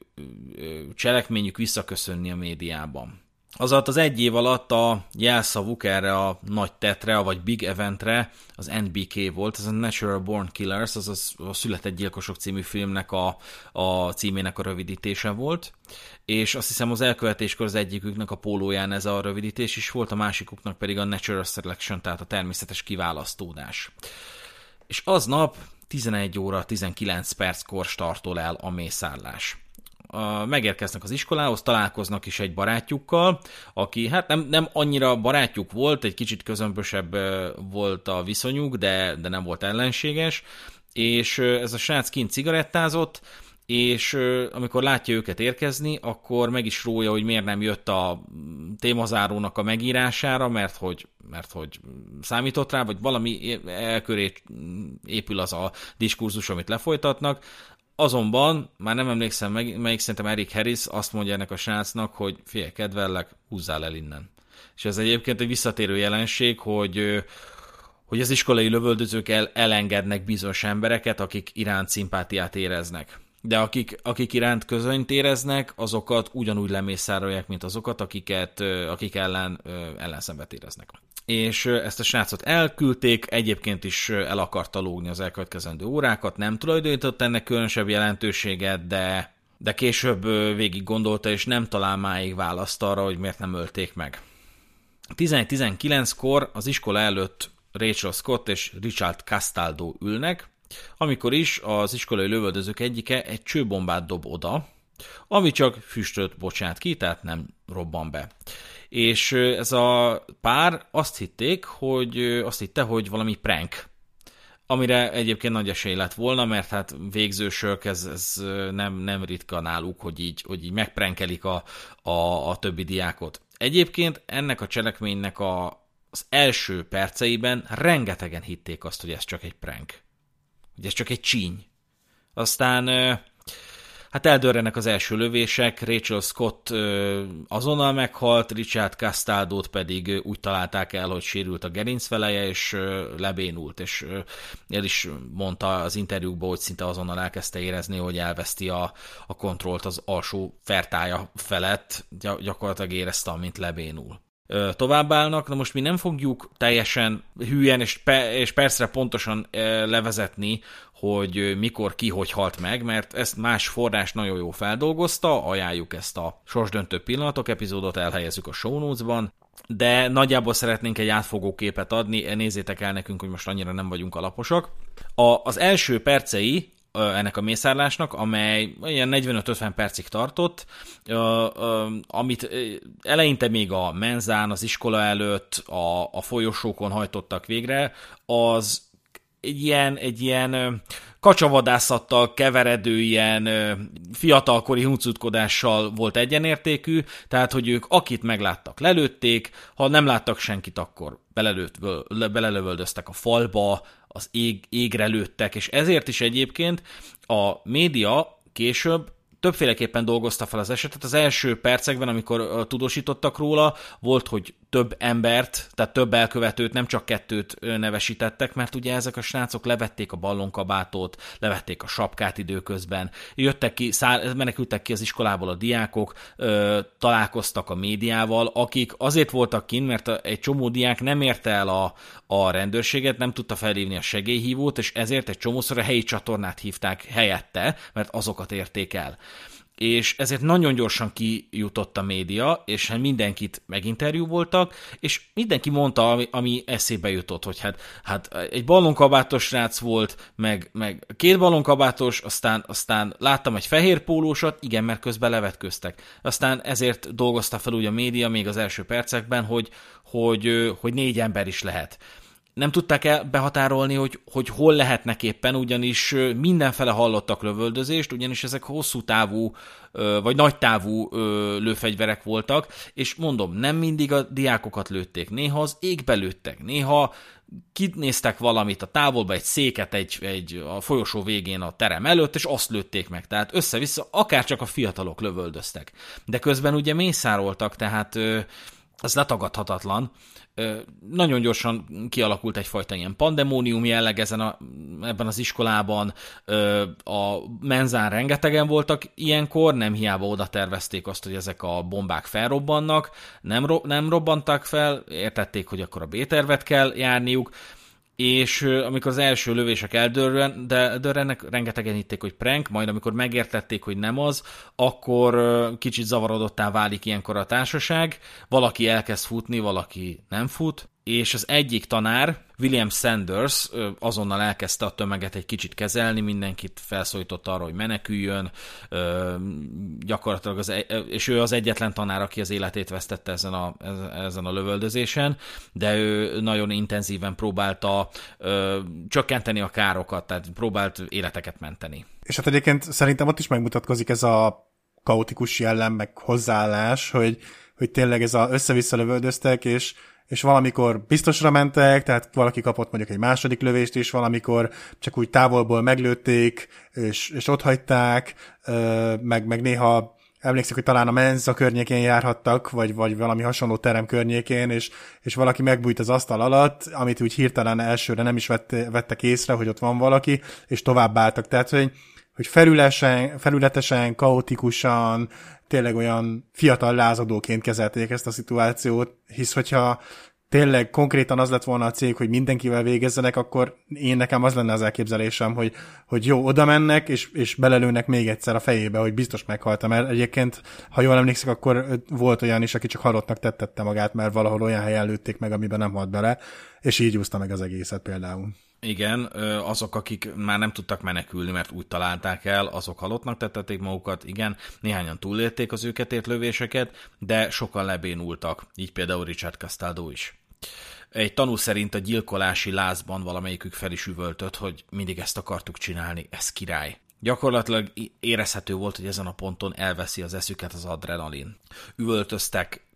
[SPEAKER 1] cselekményük visszaköszönni a médiában. Azalatt az egy év alatt a jelszavuk erre a nagy tetre, vagy big eventre az NBK volt, ez a Natural Born Killers, az a Született Gyilkosok című filmnek a, a címének a rövidítése volt, és azt hiszem az elkövetéskor az egyiküknek a pólóján ez a rövidítés is volt, a másikuknak pedig a Natural Selection, tehát a természetes kiválasztódás. És aznap 11 óra 19 perckor startol el a mészállás a, megérkeznek az iskolához, találkoznak is egy barátjukkal, aki hát nem, nem annyira barátjuk volt, egy kicsit közömbösebb volt a viszonyuk, de, de nem volt ellenséges, és ez a srác kint cigarettázott, és amikor látja őket érkezni, akkor meg is rója, hogy miért nem jött a témazárónak a megírására, mert hogy, mert hogy számított rá, vagy valami elköré épül az a diskurzus, amit lefolytatnak, Azonban, már nem emlékszem meg, melyik szerintem Eric Harris azt mondja ennek a srácnak, hogy figyelj, kedvellek, húzzál el innen. És ez egyébként egy visszatérő jelenség, hogy hogy az iskolai lövöldözők el, elengednek bizonyos embereket, akik iránt szimpátiát éreznek. De akik, akik iránt közönyt éreznek, azokat ugyanúgy lemészárolják, mint azokat, akiket, akik ellen ellenszenvet éreznek. És ezt a srácot elküldték, egyébként is el akarta lógni az elkövetkezendő órákat, nem tulajdonított ennek különösebb jelentőséget, de, de később végig gondolta, és nem talál máig választ arra, hogy miért nem ölték meg. 11-19-kor az iskola előtt Rachel Scott és Richard Castaldo ülnek, amikor is az iskolai lövöldözők egyike egy csőbombát dob oda, ami csak füstöt bocsát ki, tehát nem robban be. És ez a pár azt hitték, hogy azt hitte, hogy valami prank, amire egyébként nagy esély lett volna, mert hát végzősök, ez, ez nem, nem ritka náluk, hogy így, hogy így megprenkelik a, a, a többi diákot. Egyébként ennek a cselekménynek a, az első perceiben rengetegen hitték azt, hogy ez csak egy prank. Hogy ez csak egy csíny. Aztán Hát eldörrenek az első lövések, Rachel Scott azonnal meghalt, Richard Castaldót pedig úgy találták el, hogy sérült a gerincfeleje, és lebénult, és el is mondta az interjúkban, hogy szinte azonnal elkezdte érezni, hogy elveszti a, a kontrollt az alsó fertája felett, gyakorlatilag érezte, amint lebénul továbbállnak. Na most mi nem fogjuk teljesen hülyen és, pe- és percre pontosan levezetni, hogy mikor ki hogy halt meg, mert ezt más forrás nagyon jó feldolgozta, ajánljuk ezt a sorsdöntő pillanatok epizódot, elhelyezzük a show notes-ban, de nagyjából szeretnénk egy átfogó képet adni, nézzétek el nekünk, hogy most annyira nem vagyunk alaposak. A, az első percei ennek a mészárlásnak, amely ilyen 45-50 percig tartott, amit eleinte még a menzán, az iskola előtt, a, a folyosókon hajtottak végre, az egy ilyen, egy ilyen kacsavadászattal keveredő ilyen fiatalkori huncutkodással volt egyenértékű, tehát hogy ők akit megláttak, lelőtték, ha nem láttak senkit, akkor belelövöldöztek a falba, az ég, égre lőttek, és ezért is egyébként a média később többféleképpen dolgozta fel az esetet. Az első percekben, amikor tudósítottak róla, volt, hogy több embert, tehát több elkövetőt, nem csak kettőt nevesítettek, mert ugye ezek a srácok levették a ballonkabátot, levették a sapkát időközben, jöttek ki, száll, menekültek ki az iskolából a diákok, ö, találkoztak a médiával, akik azért voltak kint, mert egy csomó diák nem érte el a, a rendőrséget, nem tudta felhívni a segélyhívót, és ezért egy csomószor a helyi csatornát hívták helyette, mert azokat érték el és ezért nagyon gyorsan kijutott a média, és hát mindenkit meginterjú voltak, és mindenki mondta, ami, ami eszébe jutott, hogy hát, hát egy ballonkabátos srác volt, meg, meg két ballonkabátos, aztán, aztán láttam egy fehér pólósat, igen, mert közben levetköztek. Aztán ezért dolgozta fel úgy a média még az első percekben, hogy, hogy, hogy négy ember is lehet nem tudták el behatárolni, hogy, hogy hol lehetnek éppen, ugyanis mindenfele hallottak lövöldözést, ugyanis ezek hosszú távú vagy nagy távú lőfegyverek voltak, és mondom, nem mindig a diákokat lőtték, néha az égbe lőttek, néha kinéztek valamit a távolba, egy széket egy, egy a folyosó végén a terem előtt, és azt lőtték meg. Tehát össze-vissza, akár a fiatalok lövöldöztek. De közben ugye mészároltak, tehát ez letagadhatatlan. Nagyon gyorsan kialakult egyfajta ilyen pandemónium jelleg ezen a, ebben az iskolában. A menzán rengetegen voltak ilyenkor, nem hiába oda tervezték azt, hogy ezek a bombák felrobbannak, nem, ro- nem robbantak fel, értették, hogy akkor a B-tervet kell járniuk, és amikor az első lövések eldörrennek, rengetegen hitték, hogy prank, majd amikor megértették, hogy nem az, akkor kicsit zavarodottá válik ilyenkor a társaság, valaki elkezd futni, valaki nem fut, és az egyik tanár, William Sanders azonnal elkezdte a tömeget egy kicsit kezelni, mindenkit felszólította arra, hogy meneküljön, gyakorlatilag az, e, és ő az egyetlen tanár, aki az életét vesztette ezen a, ezen a lövöldözésen, de ő nagyon intenzíven próbálta csökkenteni a károkat, tehát próbált életeket menteni.
[SPEAKER 2] És hát egyébként szerintem ott is megmutatkozik ez a kaotikus jellem, meg hozzáállás, hogy, hogy tényleg ez a össze-vissza lövöldöztek, és és valamikor biztosra mentek, tehát valaki kapott mondjuk egy második lövést is, valamikor csak úgy távolból meglőtték, és, és ott hagyták, meg, meg néha emlékszik, hogy talán a menza környékén járhattak, vagy, vagy valami hasonló terem környékén, és, és valaki megbújt az asztal alatt, amit úgy hirtelen elsőre nem is vette, vettek észre, hogy ott van valaki, és tovább álltak. Tehát, hogy, hogy felülesen, felületesen, kaotikusan, tényleg olyan fiatal lázadóként kezelték ezt a szituációt, hisz hogyha tényleg konkrétan az lett volna a cég, hogy mindenkivel végezzenek, akkor én nekem az lenne az elképzelésem, hogy, hogy jó, oda mennek, és, és belelőnek még egyszer a fejébe, hogy biztos meghaltam. Mert egyébként, ha jól emlékszik, akkor volt olyan is, aki csak halottnak tettette magát, mert valahol olyan helyen lőtték meg, amiben nem halt bele, és így úszta meg az egészet például.
[SPEAKER 1] Igen, azok, akik már nem tudtak menekülni, mert úgy találták el, azok halottnak tettették magukat, igen, néhányan túlélték az őket ért lövéseket, de sokan lebénultak, így például Richard Castaldo is. Egy tanú szerint a gyilkolási lázban valamelyikük fel is üvöltött, hogy mindig ezt akartuk csinálni, ez király. Gyakorlatilag érezhető volt, hogy ezen a ponton elveszi az eszüket az adrenalin. Üvöltöztek,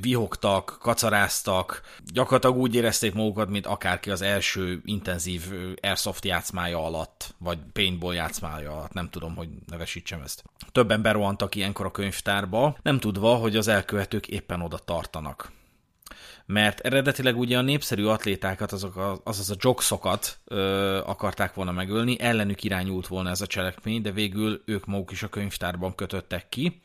[SPEAKER 1] vihogtak, kacaráztak, gyakorlatilag úgy érezték magukat, mint akárki az első intenzív airsoft játszmája alatt, vagy paintball játszmája alatt, nem tudom, hogy nevesítsem ezt. Több ember rohantak ilyenkor a könyvtárba, nem tudva, hogy az elkövetők éppen oda tartanak mert eredetileg ugye a népszerű atlétákat, azok a, azaz a jogszokat akarták volna megölni, ellenük irányult volna ez a cselekmény, de végül ők maguk is a könyvtárban kötöttek ki.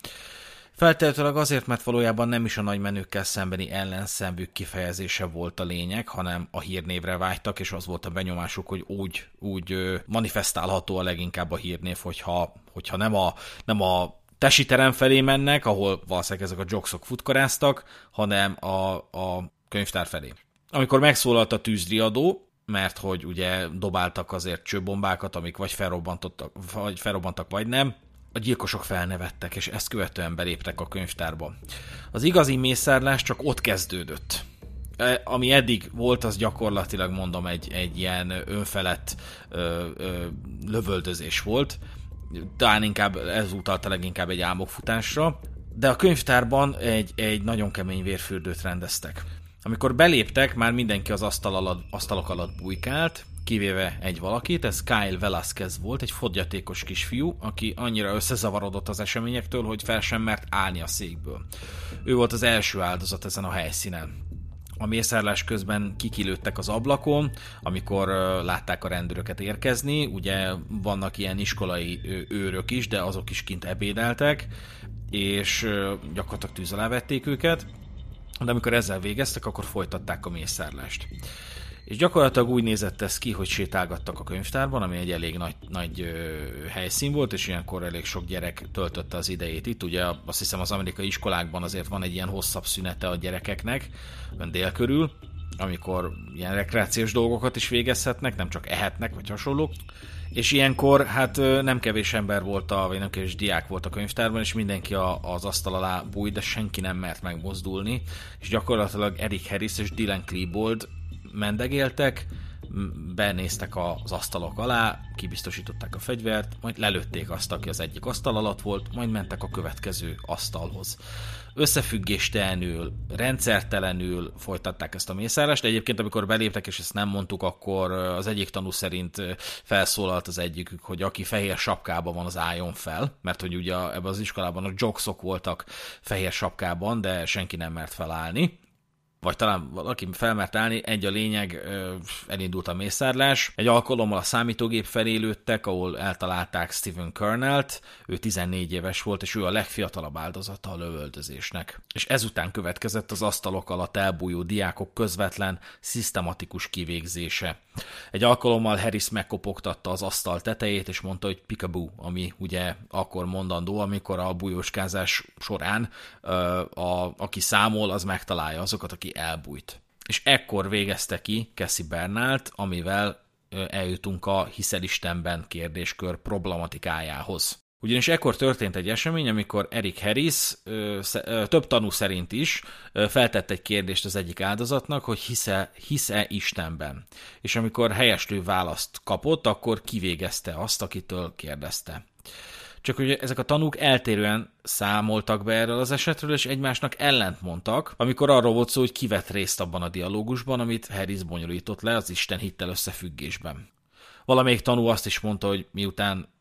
[SPEAKER 1] Feltétlenül azért, mert valójában nem is a nagy menőkkel szembeni ellenszemvük kifejezése volt a lényeg, hanem a hírnévre vágytak, és az volt a benyomásuk, hogy úgy, úgy manifestálható a leginkább a hírnév, hogyha, hogyha nem a, nem a tesi terem felé mennek, ahol valószínűleg ezek a jogsok futkaráztak, hanem a, a könyvtár felé. Amikor megszólalt a tűzriadó, mert hogy ugye dobáltak azért csőbombákat, amik vagy felrobbantottak, vagy felrobbantak, vagy nem, a gyilkosok felnevettek, és ezt követően beléptek a könyvtárba. Az igazi mészárlás csak ott kezdődött. E, ami eddig volt, az gyakorlatilag mondom egy, egy ilyen önfelett ö, ö, lövöldözés volt. Talán inkább ez utalta leginkább egy álmokfutásra, de a könyvtárban egy, egy nagyon kemény vérfürdőt rendeztek. Amikor beléptek, már mindenki az asztal alatt, asztalok alatt bujkált, kivéve egy valakit, ez Kyle Velasquez volt, egy fogyatékos kisfiú, aki annyira összezavarodott az eseményektől, hogy fel sem mert állni a székből. Ő volt az első áldozat ezen a helyszínen. A mészárlás közben kikilőttek az ablakon, amikor látták a rendőröket érkezni. Ugye vannak ilyen iskolai őrök is, de azok is kint ebédeltek, és gyakorlatilag tűz alá vették őket de amikor ezzel végeztek, akkor folytatták a mészárlást. És gyakorlatilag úgy nézett ez ki, hogy sétálgattak a könyvtárban, ami egy elég nagy, nagy ö, helyszín volt, és ilyenkor elég sok gyerek töltötte az idejét itt. Ugye azt hiszem az amerikai iskolákban azért van egy ilyen hosszabb szünete a gyerekeknek, ön dél körül, amikor ilyen rekreációs dolgokat is végezhetnek, nem csak ehetnek, vagy hasonlók. És ilyenkor hát nem kevés ember volt, a, vagy nem kevés diák volt a könyvtárban, és mindenki a, az asztal alá bújt, de senki nem mert megmozdulni, és gyakorlatilag Eric Harris és Dylan Klebold mendegéltek, benéztek az asztalok alá, kibiztosították a fegyvert, majd lelőtték azt, aki az egyik asztal alatt volt, majd mentek a következő asztalhoz. Összefüggéstelenül, rendszertelenül folytatták ezt a mészárlást, de egyébként amikor beléptek, és ezt nem mondtuk, akkor az egyik tanú szerint felszólalt az egyikük, hogy aki fehér sapkában van, az álljon fel, mert hogy ugye ebben az iskolában a jogsok voltak fehér sapkában, de senki nem mert felállni vagy talán valaki felmert állni, egy a lényeg, elindult a mészárlás. Egy alkalommal a számítógép felé lőttek, ahol eltalálták Stephen Kernelt, ő 14 éves volt, és ő a legfiatalabb áldozata a lövöldözésnek. És ezután következett az asztalok alatt elbújó diákok közvetlen, szisztematikus kivégzése. Egy alkalommal Harris megkopogtatta az asztal tetejét, és mondta, hogy pikaboo, ami ugye akkor mondandó, amikor a bújóskázás során a, aki számol, az megtalálja azokat, aki elbújt. És ekkor végezte ki Cassie Bernált, amivel eljutunk a hiszel Istenben kérdéskör problematikájához. Ugyanis ekkor történt egy esemény, amikor Eric Harris több tanú szerint is feltett egy kérdést az egyik áldozatnak, hogy hisze, hisze Istenben. És amikor helyeslő választ kapott, akkor kivégezte azt, akitől kérdezte. Csak hogy ezek a tanúk eltérően számoltak be erről az esetről, és egymásnak ellent mondtak, amikor arról volt szó, hogy kivett részt abban a dialógusban, amit Harris bonyolított le az Isten hittel összefüggésben. Valamelyik tanú azt is mondta, hogy miután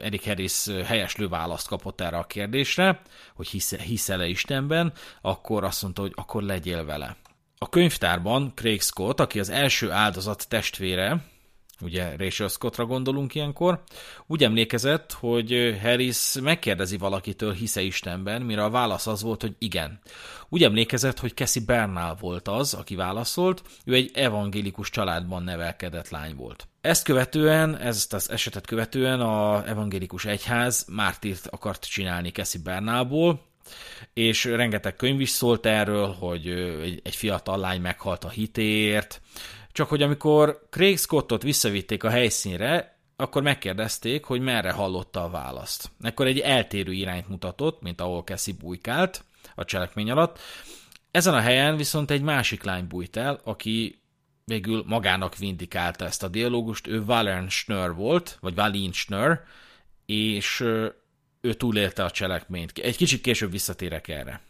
[SPEAKER 1] Erik Harris helyeslő választ kapott erre a kérdésre, hogy hiszel-e Istenben, akkor azt mondta, hogy akkor legyél vele. A könyvtárban Craig Scott, aki az első áldozat testvére, ugye Rachel Scottra gondolunk ilyenkor, úgy emlékezett, hogy Harris megkérdezi valakitől, hisze Istenben, mire a válasz az volt, hogy igen. Úgy emlékezett, hogy Cassie Bernal volt az, aki válaszolt, ő egy evangélikus családban nevelkedett lány volt. Ezt követően, ezt az esetet követően a evangélikus egyház mártírt akart csinálni Cassie Bernalból, és rengeteg könyv is szólt erről, hogy egy fiatal lány meghalt a hitéért, csak hogy amikor Craig Scottot visszavitték a helyszínre, akkor megkérdezték, hogy merre hallotta a választ. Ekkor egy eltérő irányt mutatott, mint ahol Cassie bujkált a cselekmény alatt. Ezen a helyen viszont egy másik lány bújt el, aki végül magának vindikálta ezt a dialógust. Ő Valern Schnör volt, vagy Valin Schnör, és ő túlélte a cselekményt. Egy kicsit később visszatérek erre.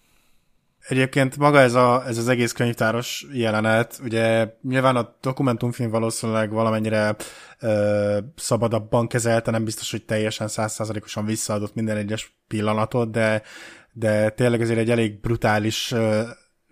[SPEAKER 2] Egyébként maga ez, a, ez az egész könyvtáros jelenet, ugye nyilván a dokumentumfilm valószínűleg valamennyire ö, szabadabban kezelte, nem biztos, hogy teljesen százszázalékosan visszaadott minden egyes pillanatot, de, de tényleg ezért egy elég brutális ö,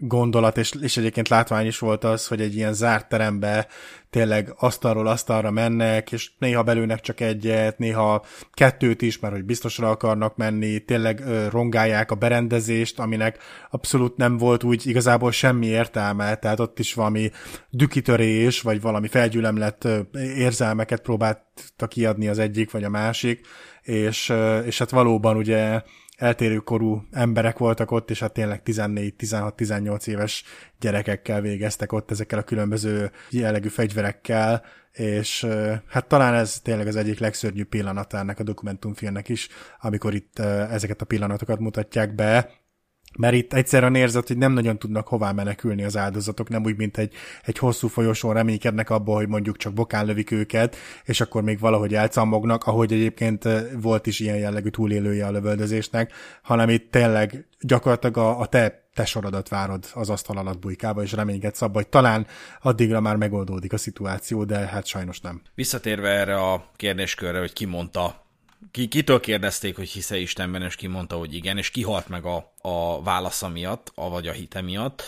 [SPEAKER 2] gondolat, és, és egyébként látvány is volt az, hogy egy ilyen zárt terembe tényleg asztalról asztalra mennek, és néha belőnek csak egyet, néha kettőt is, mert hogy biztosra akarnak menni, tényleg ö, rongálják a berendezést, aminek abszolút nem volt úgy igazából semmi értelme, tehát ott is valami dükitörés, vagy valami felgyülemlett érzelmeket próbáltak kiadni az egyik vagy a másik, és, és hát valóban ugye eltérő korú emberek voltak ott, és hát tényleg 14-16-18 éves gyerekekkel végeztek ott ezekkel a különböző jellegű fegyverekkel, és hát talán ez tényleg az egyik legszörnyűbb pillanata ennek a dokumentumfilmnek is, amikor itt ezeket a pillanatokat mutatják be, mert itt egyszerűen érzett, hogy nem nagyon tudnak hová menekülni az áldozatok, nem úgy, mint egy, egy hosszú folyosón reménykednek abból, hogy mondjuk csak bokán lövik őket, és akkor még valahogy elcammognak, ahogy egyébként volt is ilyen jellegű túlélője a lövöldözésnek, hanem itt tényleg gyakorlatilag a, a te te sorodat várod az asztal alatt bujkába, és reménykedsz abba, hogy talán addigra már megoldódik a szituáció, de hát sajnos nem.
[SPEAKER 1] Visszatérve erre a kérdéskörre, hogy ki mondta ki, kitől kérdezték, hogy hisze Istenben, és ki mondta, hogy igen, és kihalt meg a, a válasza miatt, a, vagy a hite miatt.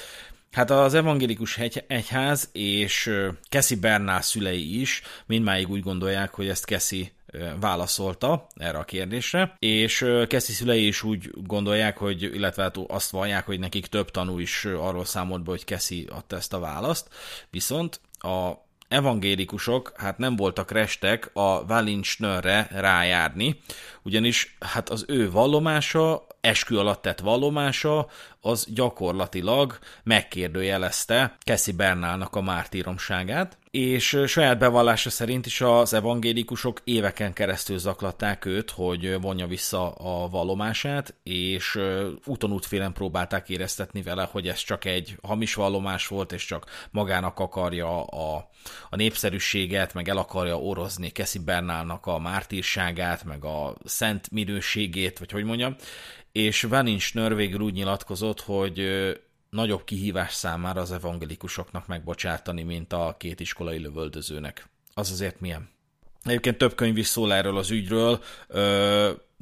[SPEAKER 1] Hát az evangélikus egy, egyház és Keszi Bernál szülei is mindmáig úgy gondolják, hogy ezt Keszi válaszolta erre a kérdésre, és Keszi szülei is úgy gondolják, hogy, illetve hát azt vallják, hogy nekik több tanú is arról számolt be, hogy Keszi adta ezt a választ, viszont a evangélikusok hát nem voltak restek a Valincsnörre rájárni, ugyanis hát az ő vallomása, eskü alatt tett vallomása, az gyakorlatilag megkérdőjelezte Kessi Bernálnak a mártíromságát, és saját bevallása szerint is az evangélikusok éveken keresztül zaklatták őt, hogy vonja vissza a vallomását, és úton útfélen próbálták éreztetni vele, hogy ez csak egy hamis vallomás volt, és csak magának akarja a, a népszerűséget, meg el akarja orozni Kessi Bernálnak a mártírságát, meg a szent minőségét, vagy hogy mondjam, és Vaninch végül úgy nyilatkozott, hogy nagyobb kihívás számára az evangelikusoknak megbocsátani, mint a két iskolai lövöldözőnek. Az azért milyen? Egyébként több könyv is szól erről az ügyről.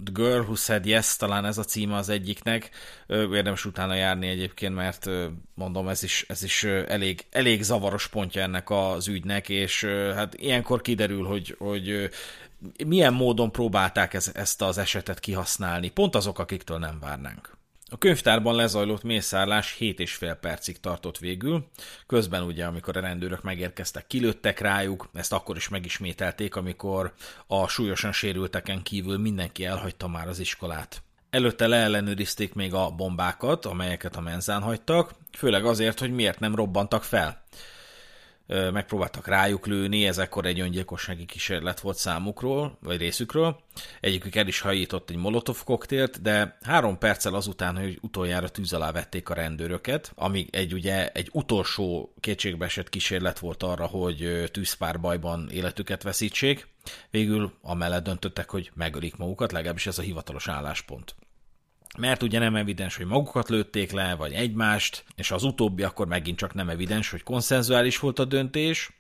[SPEAKER 1] The Girl Who Said Yes, talán ez a címe az egyiknek. Érdemes utána járni egyébként, mert mondom, ez is, ez is elég, elég zavaros pontja ennek az ügynek, és hát ilyenkor kiderül, hogy, hogy milyen módon próbálták ezt az esetet kihasználni. Pont azok, akiktől nem várnánk. A könyvtárban lezajlott mészárlás 7 és fél percig tartott végül, közben ugye, amikor a rendőrök megérkeztek, kilőttek rájuk, ezt akkor is megismételték, amikor a súlyosan sérülteken kívül mindenki elhagyta már az iskolát. Előtte leellenőrizték még a bombákat, amelyeket a menzán hagytak, főleg azért, hogy miért nem robbantak fel megpróbáltak rájuk lőni, ez ekkor egy öngyilkossági kísérlet volt számukról, vagy részükről. Egyikük el is hajított egy molotov koktélt, de három perccel azután, hogy utoljára tűz alá vették a rendőröket, amíg egy ugye egy utolsó kétségbeesett kísérlet volt arra, hogy tűzpárbajban életüket veszítsék, végül amellett döntöttek, hogy megölik magukat, legalábbis ez a hivatalos álláspont mert ugye nem evidens, hogy magukat lőtték le, vagy egymást, és az utóbbi akkor megint csak nem evidens, hogy konszenzuális volt a döntés,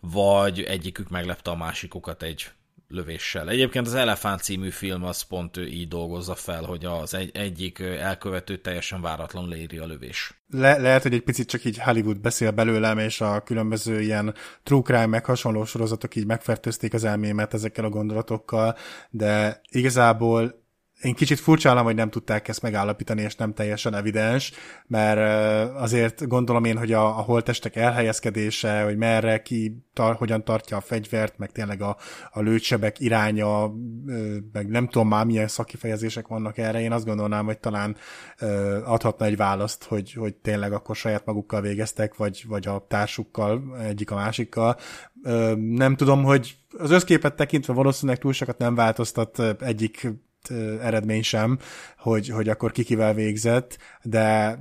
[SPEAKER 1] vagy egyikük meglepte a másikukat egy lövéssel. Egyébként az Elefánt című film az pont így dolgozza fel, hogy az egy, egyik elkövető teljesen váratlan léri a lövés.
[SPEAKER 2] Le- lehet, hogy egy picit csak így Hollywood beszél belőlem, és a különböző ilyen true crime meg hasonló sorozatok így megfertőzték az elmémet ezekkel a gondolatokkal, de igazából én kicsit furcsálom, hogy nem tudták ezt megállapítani, és nem teljesen evidens, mert azért gondolom én, hogy a, a holtestek elhelyezkedése, hogy merre ki, tar, hogyan tartja a fegyvert, meg tényleg a, a lőtsebek iránya, meg nem tudom már milyen szakifejezések vannak erre, én azt gondolnám, hogy talán adhatna egy választ, hogy, hogy tényleg akkor saját magukkal végeztek, vagy, vagy a társukkal, egyik a másikkal. Nem tudom, hogy az összképet tekintve valószínűleg túl sokat nem változtat egyik eredmény sem, hogy, hogy akkor kikivel végzett, de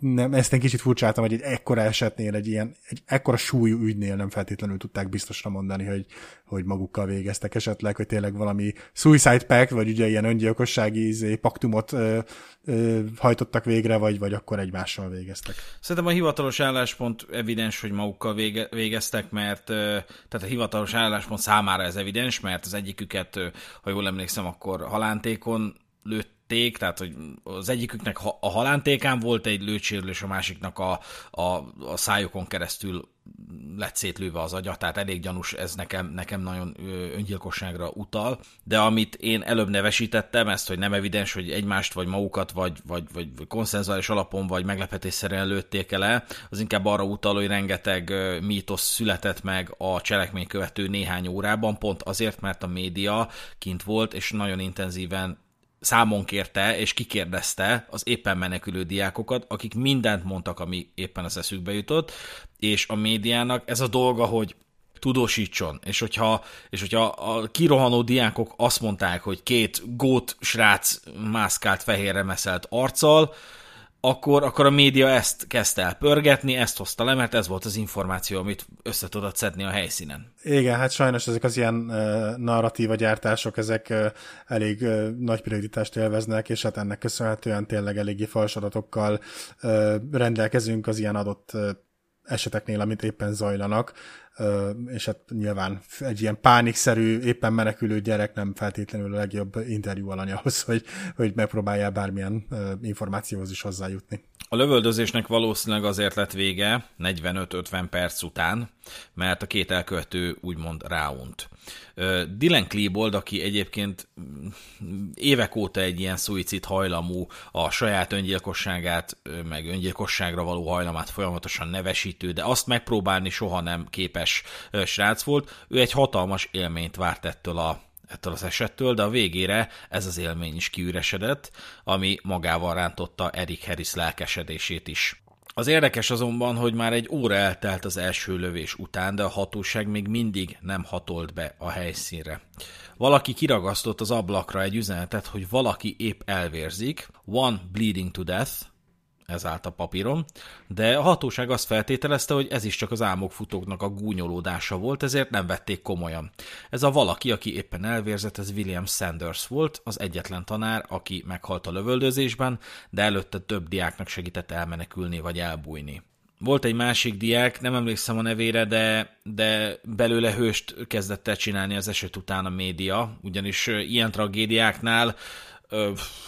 [SPEAKER 2] nem, ezt én kicsit furcsáltam, hogy egy ekkora esetnél, egy ilyen, egy ekkora súlyú ügynél nem feltétlenül tudták biztosra mondani, hogy, hogy magukkal végeztek esetleg, hogy tényleg valami suicide pact, vagy ugye ilyen öngyilkossági izé, paktumot ö, ö, hajtottak végre, vagy, vagy akkor egymással végeztek.
[SPEAKER 1] Szerintem a hivatalos álláspont evidens, hogy magukkal vége, végeztek, mert tehát a hivatalos álláspont számára ez evidens, mert az egyiküket, ha jól emlékszem, akkor halántékon lőtt lőtték, tehát hogy az egyiküknek a halántékán volt egy lőtsérülés, a másiknak a, a, a szájokon keresztül lett szétlőve az agya, tehát elég gyanús, ez nekem, nekem nagyon öngyilkosságra utal, de amit én előbb nevesítettem, ezt, hogy nem evidens, hogy egymást, vagy magukat, vagy, vagy, vagy konszenzuális alapon, vagy meglepetésszerűen lőtték el, az inkább arra utal, hogy rengeteg mítosz született meg a cselekmény követő néhány órában, pont azért, mert a média kint volt, és nagyon intenzíven számon kérte és kikérdezte az éppen menekülő diákokat, akik mindent mondtak, ami éppen az eszükbe jutott, és a médiának ez a dolga, hogy tudósítson, és hogyha, és hogyha a kirohanó diákok azt mondták, hogy két gót srác mászkált fehérre meszelt arccal, akkor, akkor a média ezt kezdte el pörgetni, ezt hozta le, mert ez volt az információ, amit össze tudott szedni a helyszínen.
[SPEAKER 2] Igen, hát sajnos ezek az ilyen uh, narratíva gyártások, ezek uh, elég uh, nagy prioritást élveznek, és hát ennek köszönhetően tényleg eléggé falsadatokkal uh, rendelkezünk az ilyen adott uh, eseteknél, amit éppen zajlanak és hát nyilván egy ilyen pánikszerű, éppen menekülő gyerek nem feltétlenül a legjobb interjú alany ahhoz, hogy, hogy megpróbálja bármilyen információhoz is hozzájutni.
[SPEAKER 1] A lövöldözésnek valószínűleg azért lett vége 45-50 perc után, mert a két elkövető úgymond ráunt. Dylan Klebold, aki egyébként mm, évek óta egy ilyen szuicid hajlamú, a saját öngyilkosságát, meg öngyilkosságra való hajlamát folyamatosan nevesítő, de azt megpróbálni soha nem képes srác volt, ő egy hatalmas élményt várt ettől a ettől az esettől, de a végére ez az élmény is kiüresedett, ami magával rántotta Erik Harris lelkesedését is. Az érdekes azonban, hogy már egy óra eltelt az első lövés után, de a hatóság még mindig nem hatolt be a helyszínre. Valaki kiragasztott az ablakra egy üzenetet, hogy valaki épp elvérzik, one bleeding to death, ez állt a papíron, de a hatóság azt feltételezte, hogy ez is csak az álmokfutóknak a gúnyolódása volt, ezért nem vették komolyan. Ez a valaki, aki éppen elvérzett, ez William Sanders volt, az egyetlen tanár, aki meghalt a lövöldözésben, de előtte több diáknak segített elmenekülni vagy elbújni. Volt egy másik diák, nem emlékszem a nevére, de, de belőle hőst kezdett el csinálni az eset után a média, ugyanis ilyen tragédiáknál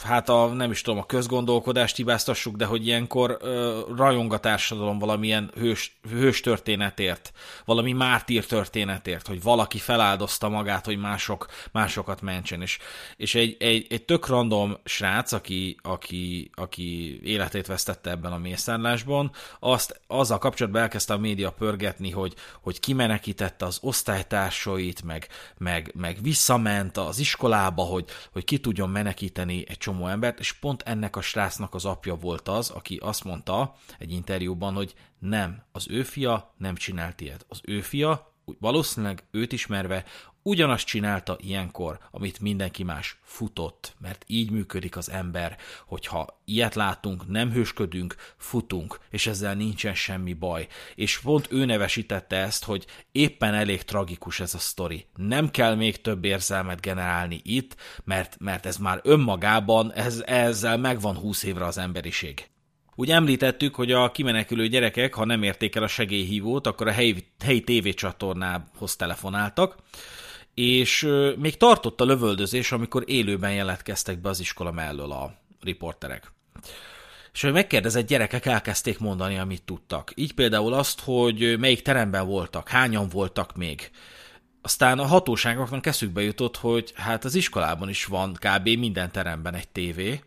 [SPEAKER 1] hát a, nem is tudom, a közgondolkodást hibáztassuk, de hogy ilyenkor ö, rajong a társadalom valamilyen hős, hős történetért, valami mártír történetért, hogy valaki feláldozta magát, hogy mások, másokat mentsen. És, és egy, egy, egy tök random srác, aki, aki, aki életét vesztette ebben a mészárlásban, azt azzal kapcsolatban elkezdte a média pörgetni, hogy, hogy kimenekítette az osztálytársait, meg, meg, meg visszament az iskolába, hogy, hogy ki tudjon menekíteni segíteni egy csomó embert, és pont ennek a srácnak az apja volt az, aki azt mondta egy interjúban, hogy nem, az ő fia nem csinált ilyet. Az ő fia valószínűleg őt ismerve ugyanazt csinálta ilyenkor, amit mindenki más futott, mert így működik az ember, hogyha ilyet látunk, nem hősködünk, futunk, és ezzel nincsen semmi baj. És pont ő nevesítette ezt, hogy éppen elég tragikus ez a sztori. Nem kell még több érzelmet generálni itt, mert, mert ez már önmagában, ez, ezzel megvan húsz évre az emberiség. Úgy említettük, hogy a kimenekülő gyerekek, ha nem érték el a segélyhívót, akkor a helyi, helyi tévécsatornához telefonáltak, és még tartott a lövöldözés, amikor élőben jelentkeztek be az iskola mellől a riporterek. És hogy megkérdezett gyerekek elkezdték mondani, amit tudtak. Így például azt, hogy melyik teremben voltak, hányan voltak még. Aztán a hatóságoknak eszükbe jutott, hogy hát az iskolában is van kb. minden teremben egy tévé.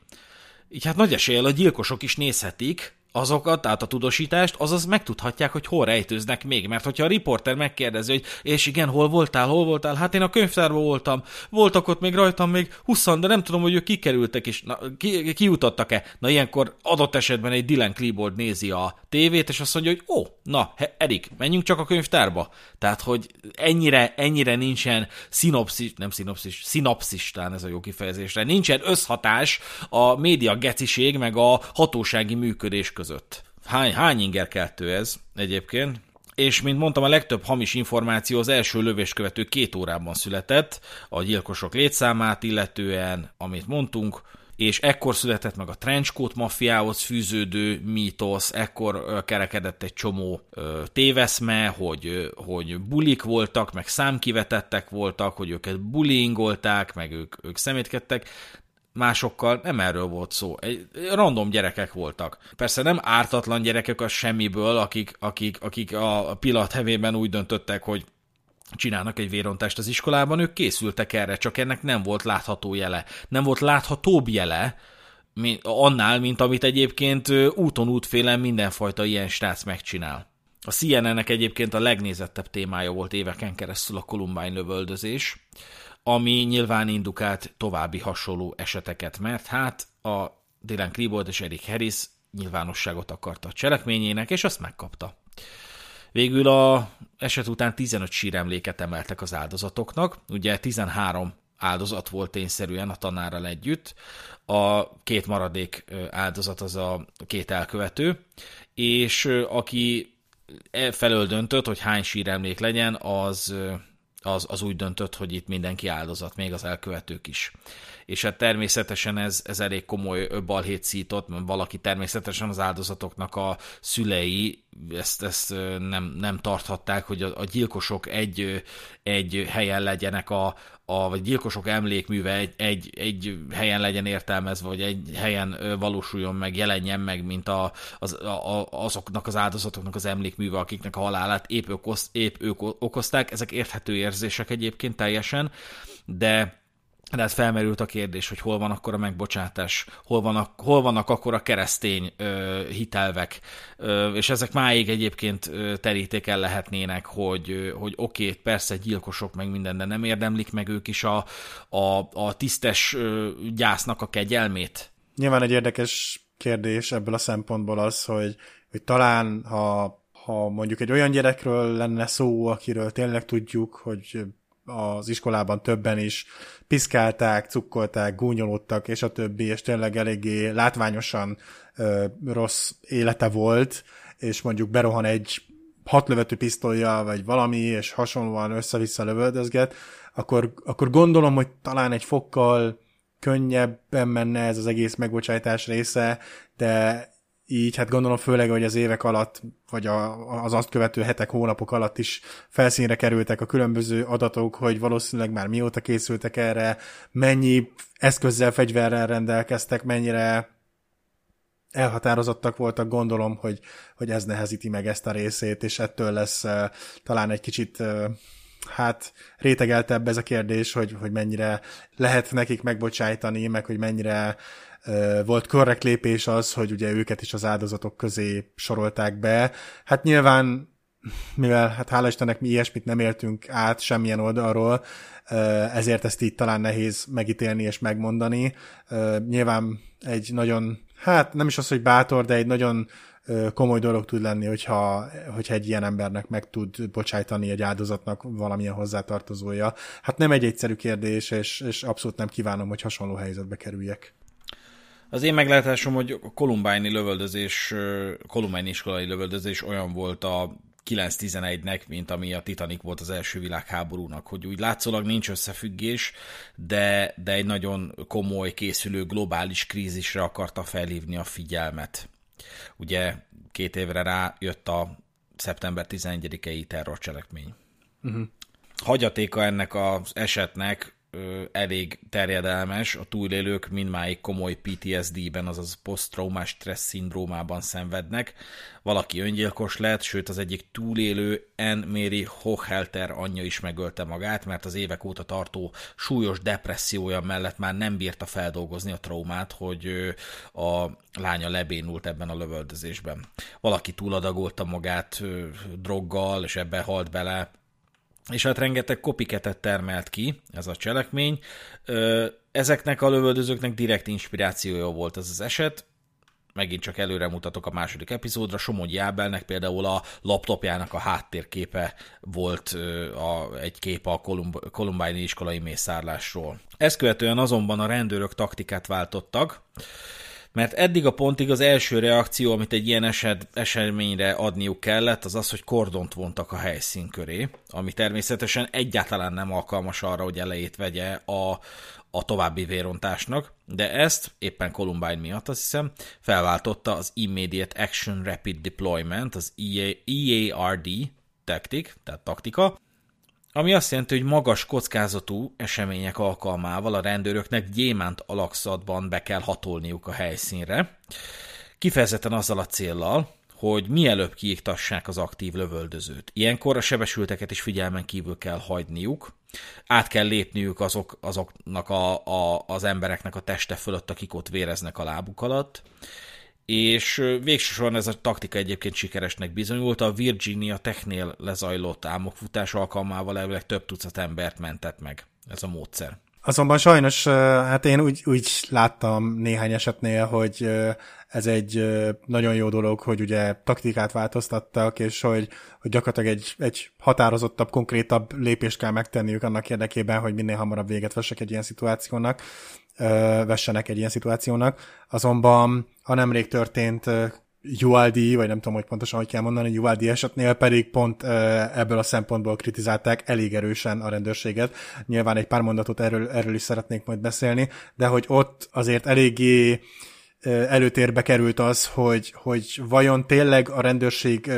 [SPEAKER 1] Így hát nagy eséllyel a gyilkosok is nézhetik, azokat, tehát a tudósítást, azaz megtudhatják, hogy hol rejtőznek még. Mert hogyha a riporter megkérdezi, hogy és igen, hol voltál, hol voltál, hát én a könyvtárban voltam, voltak ott még rajtam még 20, de nem tudom, hogy ők kikerültek és na, ki, kiutattak-e. Na ilyenkor adott esetben egy Dylan Klebold nézi a tévét, és azt mondja, hogy ó, na, Erik, menjünk csak a könyvtárba. Tehát, hogy ennyire, ennyire nincsen szinopszis, nem szinopszis, szinopszis, ez a jó kifejezésre, nincsen összhatás a média geciség meg a hatósági működés között. Hány, hány inger kettő ez egyébként? és mint mondtam, a legtöbb hamis információ az első lövést követő két órában született, a gyilkosok létszámát illetően, amit mondtunk, és ekkor született meg a trenchcoat maffiához fűződő mítosz, ekkor kerekedett egy csomó téveszme, hogy, hogy bulik voltak, meg számkivetettek voltak, hogy őket bullyingolták, meg ők, ők szemétkedtek, másokkal nem erről volt szó. Egy, random gyerekek voltak. Persze nem ártatlan gyerekek a semmiből, akik, akik, akik a pillanat hevében úgy döntöttek, hogy csinálnak egy vérontást az iskolában, ők készültek erre, csak ennek nem volt látható jele. Nem volt láthatóbb jele, mint, annál, mint amit egyébként úton útfélen mindenfajta ilyen srác megcsinál. A CNN-nek egyébként a legnézettebb témája volt éveken keresztül a Columbine lövöldözés, ami nyilván indukált további hasonló eseteket, mert hát a Dylan Klebold és Eric Harris nyilvánosságot akarta a cselekményének, és azt megkapta. Végül a eset után 15 síremléket emeltek az áldozatoknak, ugye 13 áldozat volt tényszerűen a tanárral együtt, a két maradék áldozat az a két elkövető, és aki e felől döntött, hogy hány síremlék legyen, az az, az úgy döntött, hogy itt mindenki áldozat, még az elkövetők is. És hát természetesen ez, ez elég komoly balhét szított, mert valaki természetesen az áldozatoknak a szülei ezt, ezt nem, nem tarthatták, hogy a, a gyilkosok egy, egy helyen legyenek a, a vagy gyilkosok emlékműve egy, egy, egy helyen legyen értelmezve, vagy egy helyen valósuljon meg, jelenjen meg, mint a, az, a, azoknak az áldozatoknak az emlékműve, akiknek a halálát épp, okoz, épp ők okozták. Ezek érthető érzések egyébként teljesen, de de hát felmerült a kérdés, hogy hol van akkor a megbocsátás, hol vannak, hol vannak akkor a keresztény ö, hitelvek, ö, és ezek máig egyébként terítéken lehetnének, hogy, hogy oké, persze gyilkosok meg minden, de nem érdemlik meg ők is a, a, a tisztes ö, gyásznak a kegyelmét.
[SPEAKER 2] Nyilván egy érdekes kérdés ebből a szempontból az, hogy, hogy talán ha ha mondjuk egy olyan gyerekről lenne szó, akiről tényleg tudjuk, hogy az iskolában többen is piszkálták, cukkolták, gúnyolódtak, és a többi, és tényleg eléggé látványosan ö, rossz élete volt, és mondjuk berohan egy hatlövető pisztolya, vagy valami, és hasonlóan össze-vissza lövöldözget, akkor, akkor gondolom, hogy talán egy fokkal könnyebben menne ez az egész megbocsájtás része, de így hát gondolom főleg, hogy az évek alatt, vagy a, az azt követő hetek, hónapok alatt is felszínre kerültek a különböző adatok, hogy valószínűleg már mióta készültek erre, mennyi eszközzel, fegyverrel rendelkeztek, mennyire elhatározottak voltak, gondolom, hogy, hogy ez nehezíti meg ezt a részét, és ettől lesz uh, talán egy kicsit uh, hát rétegeltebb ez a kérdés, hogy, hogy mennyire lehet nekik megbocsájtani, meg hogy mennyire volt korrekt lépés az, hogy ugye őket is az áldozatok közé sorolták be. Hát nyilván, mivel hát hála Istennek mi ilyesmit nem éltünk át semmilyen oldalról, ezért ezt így talán nehéz megítélni és megmondani. Nyilván egy nagyon, hát nem is az, hogy bátor, de egy nagyon komoly dolog tud lenni, hogyha, hogyha egy ilyen embernek meg tud bocsájtani egy áldozatnak valamilyen hozzátartozója. Hát nem egy egyszerű kérdés, és, és abszolút nem kívánom, hogy hasonló helyzetbe kerüljek.
[SPEAKER 1] Az én meglátásom, hogy a Columbine lövöldözés, Columbine iskolai lövöldözés olyan volt a 9-11-nek, mint ami a Titanic volt az első világháborúnak, hogy úgy látszólag nincs összefüggés, de, de egy nagyon komoly, készülő globális krízisre akarta felhívni a figyelmet. Ugye két évre rá jött a szeptember 11-i terrorcselekmény. Uh-huh. hagyatéka ennek az esetnek elég terjedelmes, a túlélők mindmáig komoly PTSD-ben, azaz posztraumás stressz szindrómában szenvednek. Valaki öngyilkos lett, sőt az egyik túlélő Anne Mary Hochhelter anyja is megölte magát, mert az évek óta tartó súlyos depressziója mellett már nem bírta feldolgozni a traumát, hogy a lánya lebénult ebben a lövöldözésben. Valaki túladagolta magát droggal, és ebbe halt bele, és hát rengeteg kopiketet termelt ki ez a cselekmény. Ezeknek a lövöldözőknek direkt inspirációja volt ez az eset, megint csak előre mutatok a második epizódra, Somogyi Ábelnek például a laptopjának a háttérképe volt a, egy kép a Kolumb- Columbine iskolai mészárlásról. Ezt követően azonban a rendőrök taktikát váltottak, mert eddig a pontig az első reakció, amit egy ilyen eset, eseményre adniuk kellett, az az, hogy kordont vontak a helyszín köré, ami természetesen egyáltalán nem alkalmas arra, hogy elejét vegye a, a további vérontásnak, de ezt éppen Columbine miatt azt hiszem felváltotta az Immediate Action Rapid Deployment, az EARD tactic, tehát taktika, ami azt jelenti, hogy magas kockázatú események alkalmával a rendőröknek gyémánt alakzatban be kell hatolniuk a helyszínre, kifejezetten azzal a céllal, hogy mielőbb kiiktassák az aktív lövöldözőt. Ilyenkor a sebesülteket is figyelmen kívül kell hagyniuk, át kell lépniük azok, azoknak a, a, az embereknek a teste fölött, akik ott véreznek a lábuk alatt, és végsősorban ez a taktika egyébként sikeresnek bizonyult. A Virginia Technél lezajlott álmokfutás alkalmával elvileg több tucat embert mentett meg ez a módszer.
[SPEAKER 2] Azonban sajnos, hát én úgy, úgy láttam néhány esetnél, hogy ez egy nagyon jó dolog, hogy ugye taktikát változtattak, és hogy, hogy gyakorlatilag egy, egy határozottabb, konkrétabb lépést kell megtenniük annak érdekében, hogy minél hamarabb véget vessek egy ilyen szituációnak vessenek egy ilyen szituációnak. Azonban a nemrég történt ULD, vagy nem tudom, hogy pontosan hogy kell mondani, ULD esetnél pedig pont ebből a szempontból kritizálták elég erősen a rendőrséget. Nyilván egy pár mondatot erről, erről is szeretnék majd beszélni, de hogy ott azért eléggé előtérbe került az, hogy, hogy vajon tényleg a rendőrség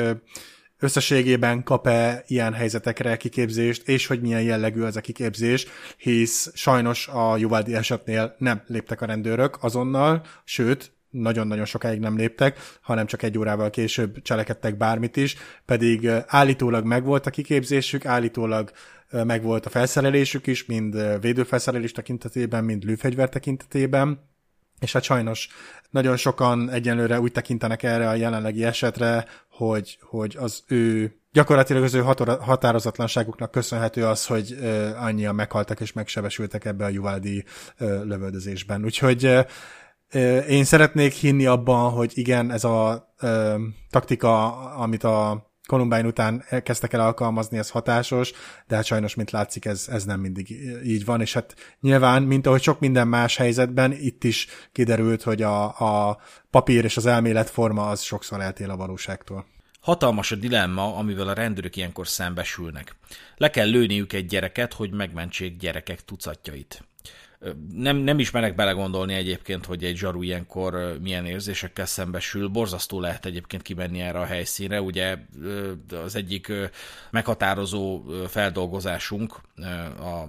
[SPEAKER 2] összességében kap-e ilyen helyzetekre kiképzést, és hogy milyen jellegű ez a kiképzés, hisz sajnos a Juvaldi esetnél nem léptek a rendőrök azonnal, sőt, nagyon-nagyon sokáig nem léptek, hanem csak egy órával később cselekedtek bármit is, pedig állítólag megvolt a kiképzésük, állítólag megvolt a felszerelésük is, mind védőfelszerelés tekintetében, mind lőfegyver tekintetében, és hát sajnos nagyon sokan egyenlőre úgy tekintenek erre a jelenlegi esetre, hogy, hogy az ő gyakorlatilag az ő határozatlanságuknak köszönhető az, hogy annyian meghaltak és megsebesültek ebbe a Juvaldi lövöldözésben. Úgyhogy én szeretnék hinni abban, hogy igen, ez a taktika, amit a Columbine után kezdtek el alkalmazni, ez hatásos, de hát sajnos, mint látszik, ez, ez nem mindig így van, és hát nyilván, mint ahogy sok minden más helyzetben, itt is kiderült, hogy a, a papír és az elmélet forma az sokszor eltél a valóságtól.
[SPEAKER 1] Hatalmas a dilemma, amivel a rendőrök ilyenkor szembesülnek. Le kell lőniük egy gyereket, hogy megmentsék gyerekek tucatjait nem, nem is merek belegondolni egyébként, hogy egy zsaru ilyenkor milyen érzésekkel szembesül. Borzasztó lehet egyébként kimenni erre a helyszínre. Ugye az egyik meghatározó feldolgozásunk,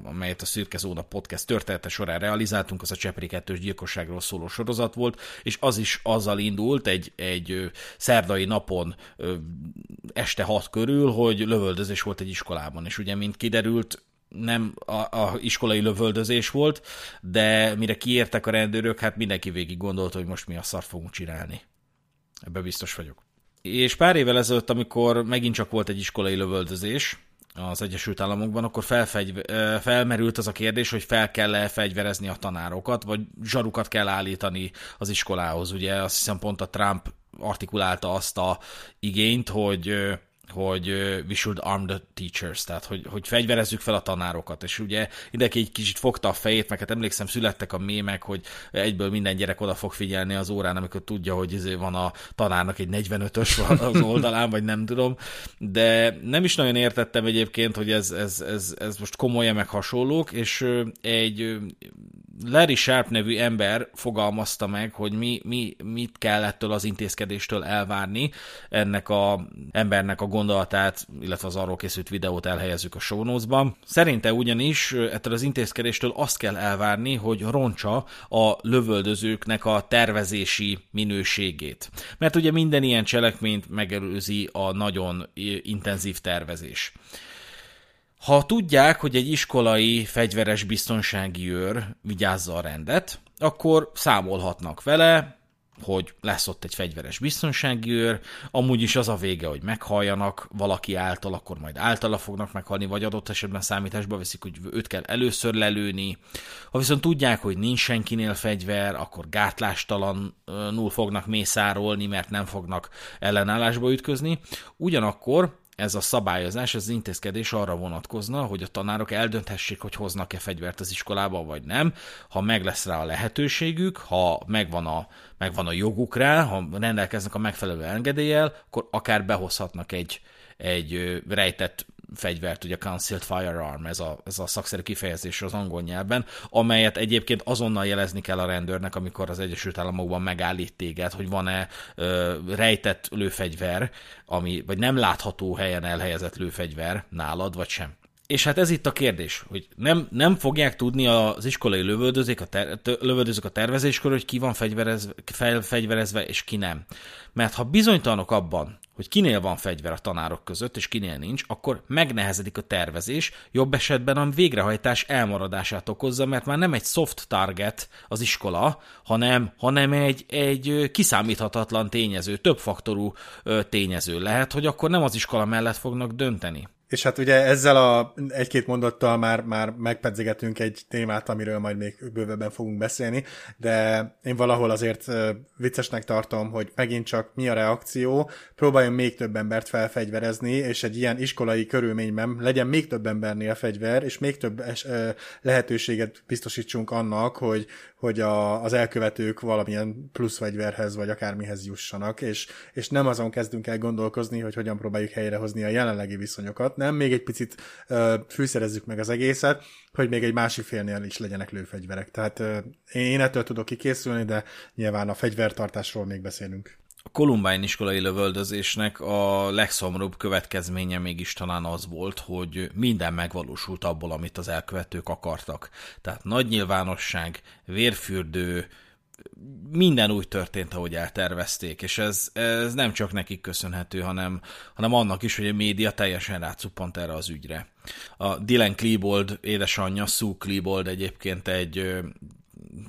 [SPEAKER 1] amelyet a Szürke Zóna podcast története során realizáltunk, az a Csepri kettős gyilkosságról szóló sorozat volt, és az is azzal indult egy, egy szerdai napon este hat körül, hogy lövöldözés volt egy iskolában, és ugye, mint kiderült, nem a, a iskolai lövöldözés volt, de mire kiértek a rendőrök, hát mindenki végig gondolta, hogy most mi a szart fogunk csinálni. Ebbe biztos vagyok. És pár évvel ezelőtt, amikor megint csak volt egy iskolai lövöldözés az Egyesült Államokban, akkor felfegy, felmerült az a kérdés, hogy fel kell-e fegyverezni a tanárokat, vagy zsarukat kell állítani az iskolához. Ugye azt hiszem pont a Trump artikulálta azt a igényt, hogy hogy we should arm the teachers, tehát hogy, hogy fegyverezzük fel a tanárokat, és ugye mindenki egy kicsit fogta a fejét, meg hát emlékszem, születtek a mémek, hogy egyből minden gyerek oda fog figyelni az órán, amikor tudja, hogy izé van a tanárnak egy 45-ös az oldalán, vagy nem tudom, de nem is nagyon értettem egyébként, hogy ez, ez, ez, ez most komolyan meg hasonlók, és egy Larry Sharp nevű ember fogalmazta meg, hogy mi, mi, mit kell ettől az intézkedéstől elvárni. Ennek a embernek a gondolatát, illetve az arról készült videót elhelyezzük a show notes-ban. Szerinte ugyanis ettől az intézkedéstől azt kell elvárni, hogy roncsa a lövöldözőknek a tervezési minőségét. Mert ugye minden ilyen cselekményt megelőzi a nagyon intenzív tervezés. Ha tudják, hogy egy iskolai fegyveres biztonsági őr vigyázza a rendet, akkor számolhatnak vele, hogy lesz ott egy fegyveres biztonsági őr, amúgy is az a vége, hogy meghalljanak valaki által, akkor majd általa fognak meghalni, vagy adott esetben számításba veszik, hogy őt kell először lelőni. Ha viszont tudják, hogy nincs senkinél fegyver, akkor gátlástalanul fognak mészárolni, mert nem fognak ellenállásba ütközni. Ugyanakkor ez a szabályozás, ez az intézkedés arra vonatkozna, hogy a tanárok eldönthessék, hogy hoznak-e fegyvert az iskolába, vagy nem. Ha meg lesz rá a lehetőségük, ha megvan a, megvan a joguk rá, ha rendelkeznek a megfelelő engedéllyel, akkor akár behozhatnak egy, egy rejtett fegyvert, ugye Concealed Firearm, ez a, ez a szakszerű kifejezés az angol nyelven, amelyet egyébként azonnal jelezni kell a rendőrnek, amikor az Egyesült Államokban megállít téged, hogy van-e ö, rejtett lőfegyver, ami, vagy nem látható helyen elhelyezett lőfegyver nálad, vagy sem. És hát ez itt a kérdés, hogy nem, nem fogják tudni az iskolai lövöldözők a, ter, lövöldözők a tervezéskor, hogy ki van fegyverezve, fel, fegyverezve, és ki nem. Mert ha bizonytalanok abban, hogy kinél van fegyver a tanárok között, és kinél nincs, akkor megnehezedik a tervezés, jobb esetben a végrehajtás elmaradását okozza, mert már nem egy soft target az iskola, hanem, hanem egy, egy kiszámíthatatlan tényező, többfaktorú tényező lehet, hogy akkor nem az iskola mellett fognak dönteni.
[SPEAKER 2] És hát ugye ezzel a egy-két mondattal már, már megpedzegetünk egy témát, amiről majd még bővebben fogunk beszélni, de én valahol azért viccesnek tartom, hogy megint csak mi a reakció, próbáljon még több embert felfegyverezni, és egy ilyen iskolai körülményben legyen még több embernél fegyver, és még több es, lehetőséget biztosítsunk annak, hogy, hogy a, az elkövetők valamilyen plusz fegyverhez, vagy akármihez jussanak, és, és nem azon kezdünk el gondolkozni, hogy hogyan próbáljuk helyrehozni a jelenlegi viszonyokat, nem, még egy picit uh, fűszerezzük meg az egészet, hogy még egy másik félnél is legyenek lőfegyverek. Tehát uh, én ettől tudok kikészülni, de nyilván a fegyvertartásról még beszélünk.
[SPEAKER 1] A Columbine iskolai lövöldözésnek a legszomorúbb következménye mégis talán az volt, hogy minden megvalósult abból, amit az elkövetők akartak. Tehát nagy nyilvánosság, vérfürdő, minden úgy történt, ahogy eltervezték, és ez, ez nem csak nekik köszönhető, hanem, hanem annak is, hogy a média teljesen rácuppant erre az ügyre. A Dylan Klebold édesanyja, Sue Klebold egyébként egy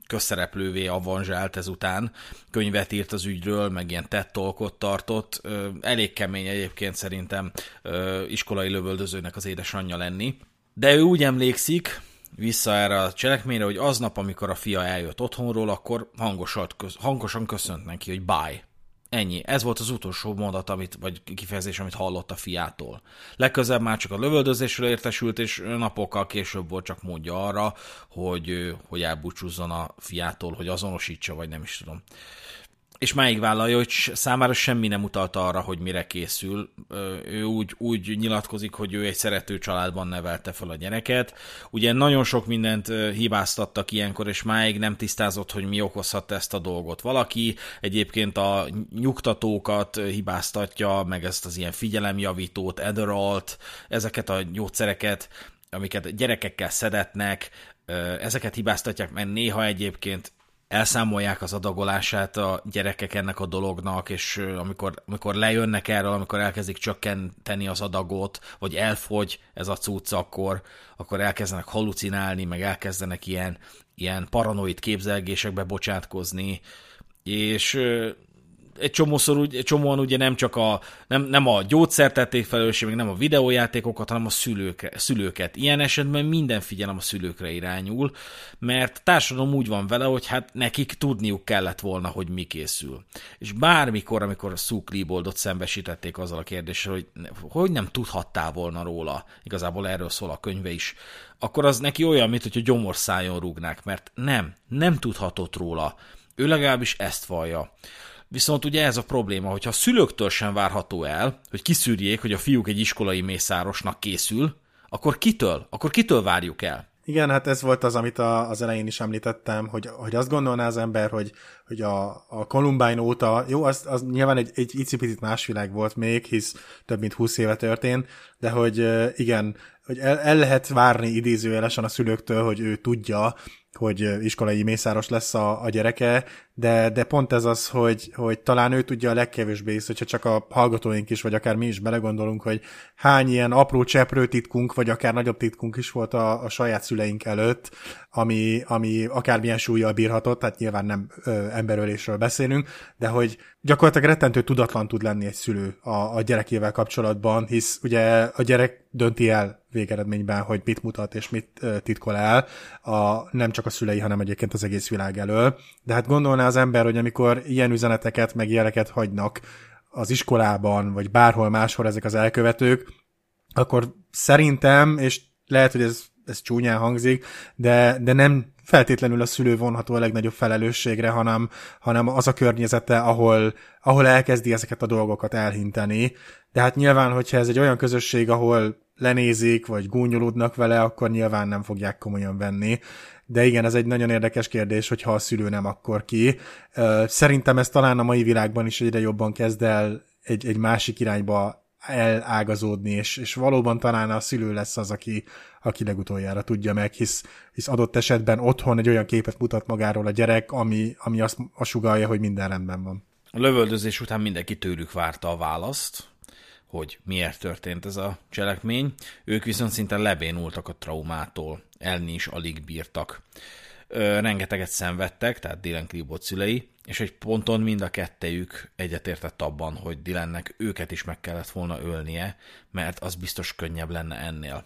[SPEAKER 1] közszereplővé avanzsált ezután, könyvet írt az ügyről, meg ilyen tettolkot tartott, elég kemény egyébként szerintem iskolai lövöldözőnek az édesanyja lenni, de ő úgy emlékszik, vissza erre a cselekményre, hogy aznap, amikor a fia eljött otthonról, akkor hangosan, köszönt neki, hogy bye. Ennyi. Ez volt az utolsó mondat, amit, vagy kifejezés, amit hallott a fiától. Legközelebb már csak a lövöldözésről értesült, és napokkal később volt csak módja arra, hogy, hogy elbúcsúzzon a fiától, hogy azonosítsa, vagy nem is tudom és máig vállalja, hogy számára semmi nem utalta arra, hogy mire készül. Ő úgy, úgy nyilatkozik, hogy ő egy szerető családban nevelte fel a gyereket. Ugye nagyon sok mindent hibáztattak ilyenkor, és máig nem tisztázott, hogy mi okozhatta ezt a dolgot. Valaki egyébként a nyugtatókat hibáztatja, meg ezt az ilyen figyelemjavítót, Adderall-t, ezeket a gyógyszereket, amiket gyerekekkel szedetnek, ezeket hibáztatják, mert néha egyébként elszámolják az adagolását a gyerekek ennek a dolognak, és amikor, amikor lejönnek erről, amikor elkezdik csökkenteni az adagot, vagy elfogy ez a cucc, akkor, akkor elkezdenek halucinálni, meg elkezdenek ilyen, ilyen paranoid képzelgésekbe bocsátkozni, és egy csomószor, úgy, egy csomóan ugye nem csak a, nem, nem a gyógyszert tették felelősség, meg nem a videójátékokat, hanem a szülőke, szülőket. Ilyen esetben minden figyelem a szülőkre irányul, mert társadalom úgy van vele, hogy hát nekik tudniuk kellett volna, hogy mi készül. És bármikor, amikor a Sue Kleboldot szembesítették azzal a kérdéssel, hogy hogy nem tudhattál volna róla, igazából erről szól a könyve is, akkor az neki olyan, mint hogy a gyomorszájon rúgnák, mert nem, nem tudhatott róla. Ő legalábbis ezt vallja. Viszont ugye ez a probléma, hogyha a szülőktől sem várható el, hogy kiszűrjék, hogy a fiúk egy iskolai mészárosnak készül, akkor kitől? Akkor kitől várjuk el?
[SPEAKER 2] Igen, hát ez volt az, amit a, az elején is említettem, hogy, hogy azt gondolná az ember, hogy, hogy a, a Columbine óta, jó, az, az nyilván egy, egy icipicit más világ volt még, hisz több mint 20 éve történt, de hogy igen, hogy el, el lehet várni idézőjelesen a szülőktől, hogy ő tudja, hogy iskolai mészáros lesz a, a gyereke, de, de pont ez az, hogy, hogy talán ő tudja a legkevésbé is, hogyha csak a hallgatóink is, vagy akár mi is belegondolunk, hogy hány ilyen apró cseprő titkunk, vagy akár nagyobb titkunk is volt a, a saját szüleink előtt, ami, ami akármilyen súlyjal bírhatott, tehát nyilván nem ö, emberölésről beszélünk, de hogy gyakorlatilag rettentő tudatlan tud lenni egy szülő a, a gyerekével kapcsolatban, hisz ugye a gyerek dönti el végeredményben, hogy mit mutat és mit ö, titkol el, a, nem csak a szülei, hanem egyébként az egész világ elől. De hát gondolná az ember, hogy amikor ilyen üzeneteket, meg jeleket hagynak az iskolában, vagy bárhol máshol ezek az elkövetők, akkor szerintem, és lehet, hogy ez, ez csúnyán hangzik, de, de nem feltétlenül a szülő vonható a legnagyobb felelősségre, hanem, hanem az a környezete, ahol, ahol elkezdi ezeket a dolgokat elhinteni. De hát nyilván, hogyha ez egy olyan közösség, ahol lenézik, vagy gúnyolódnak vele, akkor nyilván nem fogják komolyan venni. De igen, ez egy nagyon érdekes kérdés, hogy ha a szülő nem, akkor ki. Szerintem ez talán a mai világban is egyre jobban kezd el egy, egy másik irányba elágazódni, és, és valóban talán a szülő lesz az, aki, aki legutoljára tudja meg, hisz, hisz adott esetben otthon egy olyan képet mutat magáról a gyerek, ami, ami azt a hogy minden rendben van.
[SPEAKER 1] A lövöldözés után mindenki tőlük várta a választ, hogy miért történt ez a cselekmény. Ők viszont szinte lebénultak a traumától, elni is alig bírtak. Ö, rengeteget szenvedtek, tehát Dylan Klibot szülei, és egy ponton mind a kettejük egyetértett abban, hogy Dylannek őket is meg kellett volna ölnie, mert az biztos könnyebb lenne ennél.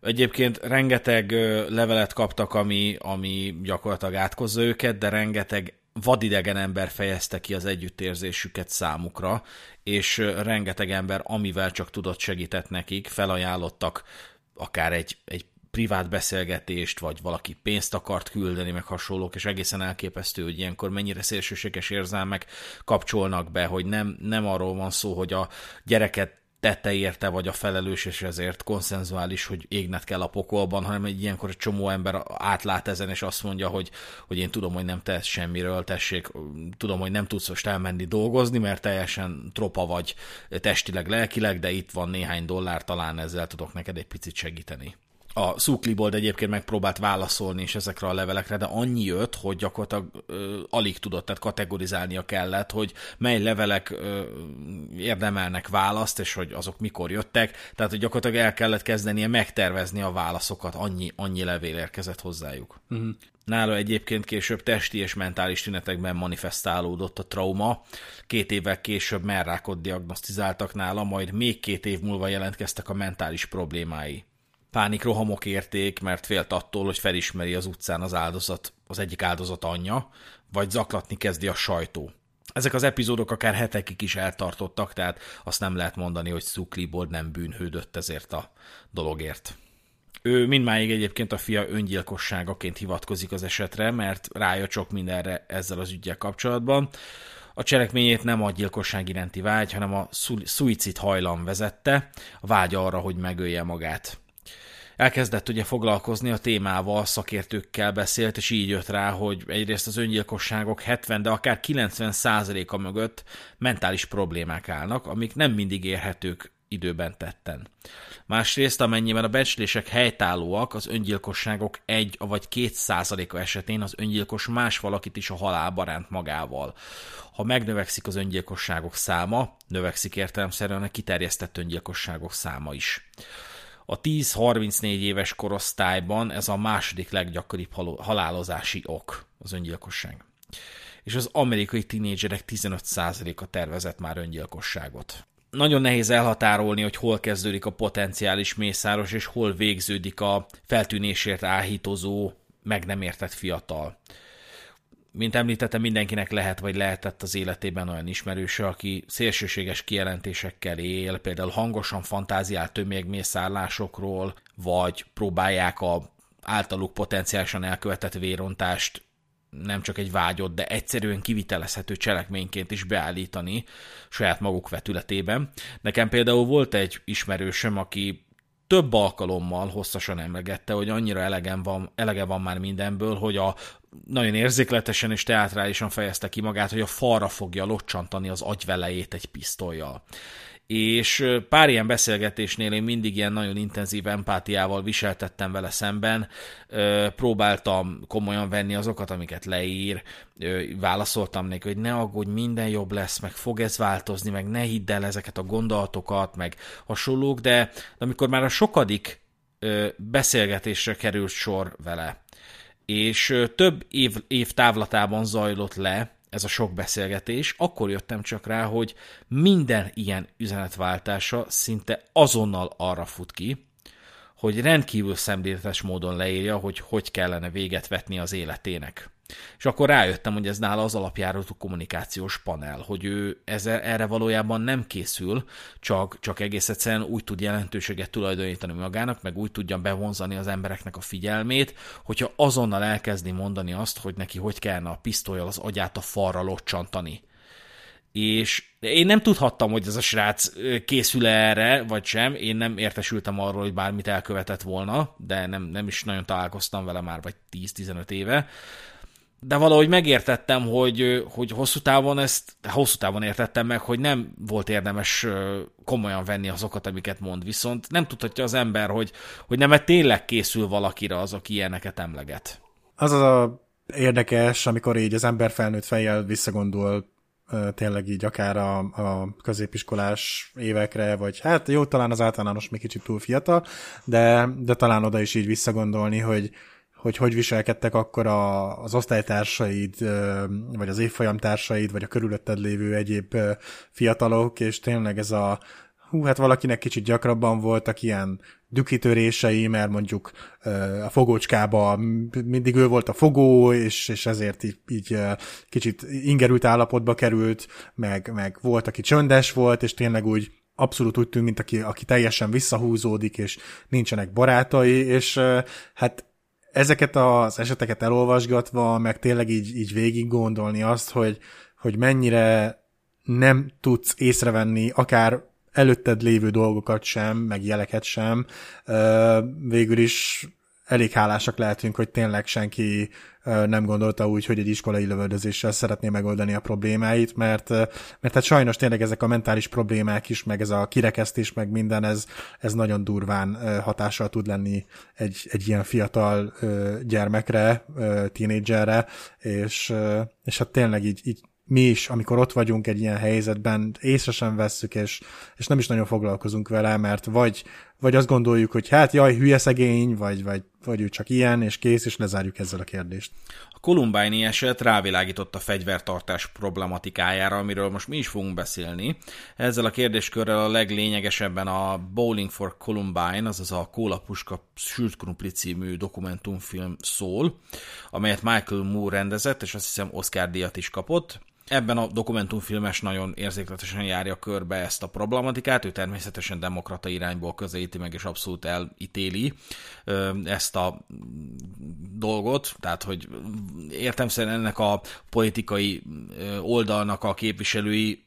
[SPEAKER 1] Egyébként rengeteg levelet kaptak, ami, ami gyakorlatilag átkozza őket, de rengeteg vadidegen ember fejezte ki az együttérzésüket számukra, és rengeteg ember, amivel csak tudott segített nekik, felajánlottak akár egy, egy privát beszélgetést, vagy valaki pénzt akart küldeni, meg hasonlók, és egészen elképesztő, hogy ilyenkor mennyire szélsőséges érzelmek kapcsolnak be, hogy nem, nem arról van szó, hogy a gyereket tette érte vagy a felelős, és ezért konszenzuális, hogy égnet kell a pokolban, hanem egy ilyenkor egy csomó ember átlát ezen, és azt mondja, hogy, hogy én tudom, hogy nem tesz semmiről, tessék, tudom, hogy nem tudsz most elmenni dolgozni, mert teljesen tropa vagy testileg, lelkileg, de itt van néhány dollár, talán ezzel tudok neked egy picit segíteni a Szuklibold egyébként megpróbált válaszolni is ezekre a levelekre, de annyi jött, hogy gyakorlatilag ö, alig tudott, tehát kategorizálnia kellett, hogy mely levelek ö, érdemelnek választ, és hogy azok mikor jöttek, tehát hogy gyakorlatilag el kellett kezdenie megtervezni a válaszokat, annyi, annyi levél érkezett hozzájuk. Uh-huh. Nála egyébként később testi és mentális tünetekben manifestálódott a trauma. Két évvel később merrákot diagnosztizáltak nála, majd még két év múlva jelentkeztek a mentális problémái pánikrohamok érték, mert félt attól, hogy felismeri az utcán az áldozat, az egyik áldozat anyja, vagy zaklatni kezdi a sajtó. Ezek az epizódok akár hetekig is eltartottak, tehát azt nem lehet mondani, hogy Suklibold nem bűnhődött ezért a dologért. Ő mindmáig egyébként a fia öngyilkosságaként hivatkozik az esetre, mert rájött sok mindenre ezzel az ügyel kapcsolatban. A cselekményét nem a gyilkosság iránti vágy, hanem a szuicid hajlam vezette, a vágy arra, hogy megölje magát elkezdett ugye foglalkozni a témával, szakértőkkel beszélt, és így jött rá, hogy egyrészt az öngyilkosságok 70, de akár 90 százaléka mögött mentális problémák állnak, amik nem mindig érhetők időben tetten. Másrészt, amennyiben a becslések helytállóak, az öngyilkosságok 1 vagy 2 százaléka esetén az öngyilkos más valakit is a halálba ránt magával. Ha megnövekszik az öngyilkosságok száma, növekszik értelemszerűen a kiterjesztett öngyilkosságok száma is. A 10-34 éves korosztályban ez a második leggyakoribb halálozási ok, az öngyilkosság. És az amerikai tinédzserek 15%-a tervezett már öngyilkosságot. Nagyon nehéz elhatárolni, hogy hol kezdődik a potenciális mészáros, és hol végződik a feltűnésért áhítozó, meg nem értett fiatal mint említettem, mindenkinek lehet vagy lehetett az életében olyan ismerőse, aki szélsőséges kijelentésekkel él, például hangosan fantáziál tömegmészárlásokról, vagy próbálják a általuk potenciálisan elkövetett vérontást nem csak egy vágyott, de egyszerűen kivitelezhető cselekményként is beállítani saját maguk vetületében. Nekem például volt egy ismerősöm, aki több alkalommal hosszasan emlegette, hogy annyira elegem van, elege van már mindenből, hogy a nagyon érzékletesen és teátrálisan fejezte ki magát, hogy a falra fogja locsantani az agyvelejét egy pisztolyjal és pár ilyen beszélgetésnél én mindig ilyen nagyon intenzív empátiával viseltettem vele szemben, próbáltam komolyan venni azokat, amiket leír, válaszoltam neki, hogy ne aggódj, minden jobb lesz, meg fog ez változni, meg ne hidd el ezeket a gondolatokat, meg hasonlók, de amikor már a sokadik beszélgetésre került sor vele, és több év, év távlatában zajlott le, ez a sok beszélgetés, akkor jöttem csak rá, hogy minden ilyen üzenetváltása szinte azonnal arra fut ki, hogy rendkívül szemléletes módon leírja, hogy hogy kellene véget vetni az életének. És akkor rájöttem, hogy ez nála az alapjáratú kommunikációs panel, hogy ő ezzel, erre valójában nem készül, csak, csak egész egyszerűen úgy tud jelentőséget tulajdonítani magának, meg úgy tudja bevonzani az embereknek a figyelmét, hogyha azonnal elkezdi mondani azt, hogy neki hogy kellene a pisztolyjal az agyát a falra locsantani és én nem tudhattam, hogy ez a srác készül erre, vagy sem. Én nem értesültem arról, hogy bármit elkövetett volna, de nem, nem is nagyon találkoztam vele már, vagy 10-15 éve de valahogy megértettem, hogy, hogy hosszú távon ezt, hosszú távon értettem meg, hogy nem volt érdemes komolyan venni azokat, amiket mond, viszont nem tudhatja az ember, hogy, hogy nem tényleg készül valakire az, aki ilyeneket emleget.
[SPEAKER 2] Az az a érdekes, amikor így az ember felnőtt fejjel visszagondol tényleg így akár a, a középiskolás évekre, vagy hát jó, talán az általános még kicsit túl fiatal, de, de talán oda is így visszagondolni, hogy, hogy hogy viselkedtek akkor a, az osztálytársaid, vagy az évfolyamtársaid, vagy a körülötted lévő egyéb fiatalok, és tényleg ez a hú, hát valakinek kicsit gyakrabban voltak ilyen dükitörései, mert mondjuk a fogócskába mindig ő volt a fogó, és, és ezért így, így kicsit ingerült állapotba került, meg, meg volt, aki csöndes volt, és tényleg úgy abszolút úgy tűnt, mint aki, aki teljesen visszahúzódik, és nincsenek barátai, és hát ezeket az eseteket elolvasgatva, meg tényleg így, így végig gondolni azt, hogy, hogy mennyire nem tudsz észrevenni akár előtted lévő dolgokat sem, meg jeleket sem, végül is elég hálásak lehetünk, hogy tényleg senki nem gondolta úgy, hogy egy iskolai lövöldözéssel szeretné megoldani a problémáit, mert, mert hát sajnos tényleg ezek a mentális problémák is, meg ez a kirekesztés, meg minden, ez, ez nagyon durván hatással tud lenni egy, egy ilyen fiatal gyermekre, tínédzserre, és, és hát tényleg így, így mi is, amikor ott vagyunk egy ilyen helyzetben, észre sem vesszük, és, és nem is nagyon foglalkozunk vele, mert vagy, vagy azt gondoljuk, hogy hát jaj, hülye szegény, vagy, vagy, vagy ő csak ilyen, és kész, és lezárjuk ezzel a kérdést.
[SPEAKER 1] A Columbine eset rávilágított a fegyvertartás problematikájára, amiről most mi is fogunk beszélni. Ezzel a kérdéskörrel a leglényegesebben a Bowling for Columbine, azaz a Kóla Puska Sült Krumpli című dokumentumfilm szól, amelyet Michael Moore rendezett, és azt hiszem Oscar díjat is kapott. Ebben a dokumentumfilmes nagyon érzékletesen járja körbe ezt a problematikát, ő természetesen demokrata irányból közelíti meg, és abszolút elítéli ezt a dolgot, tehát hogy értem szerint ennek a politikai oldalnak a képviselői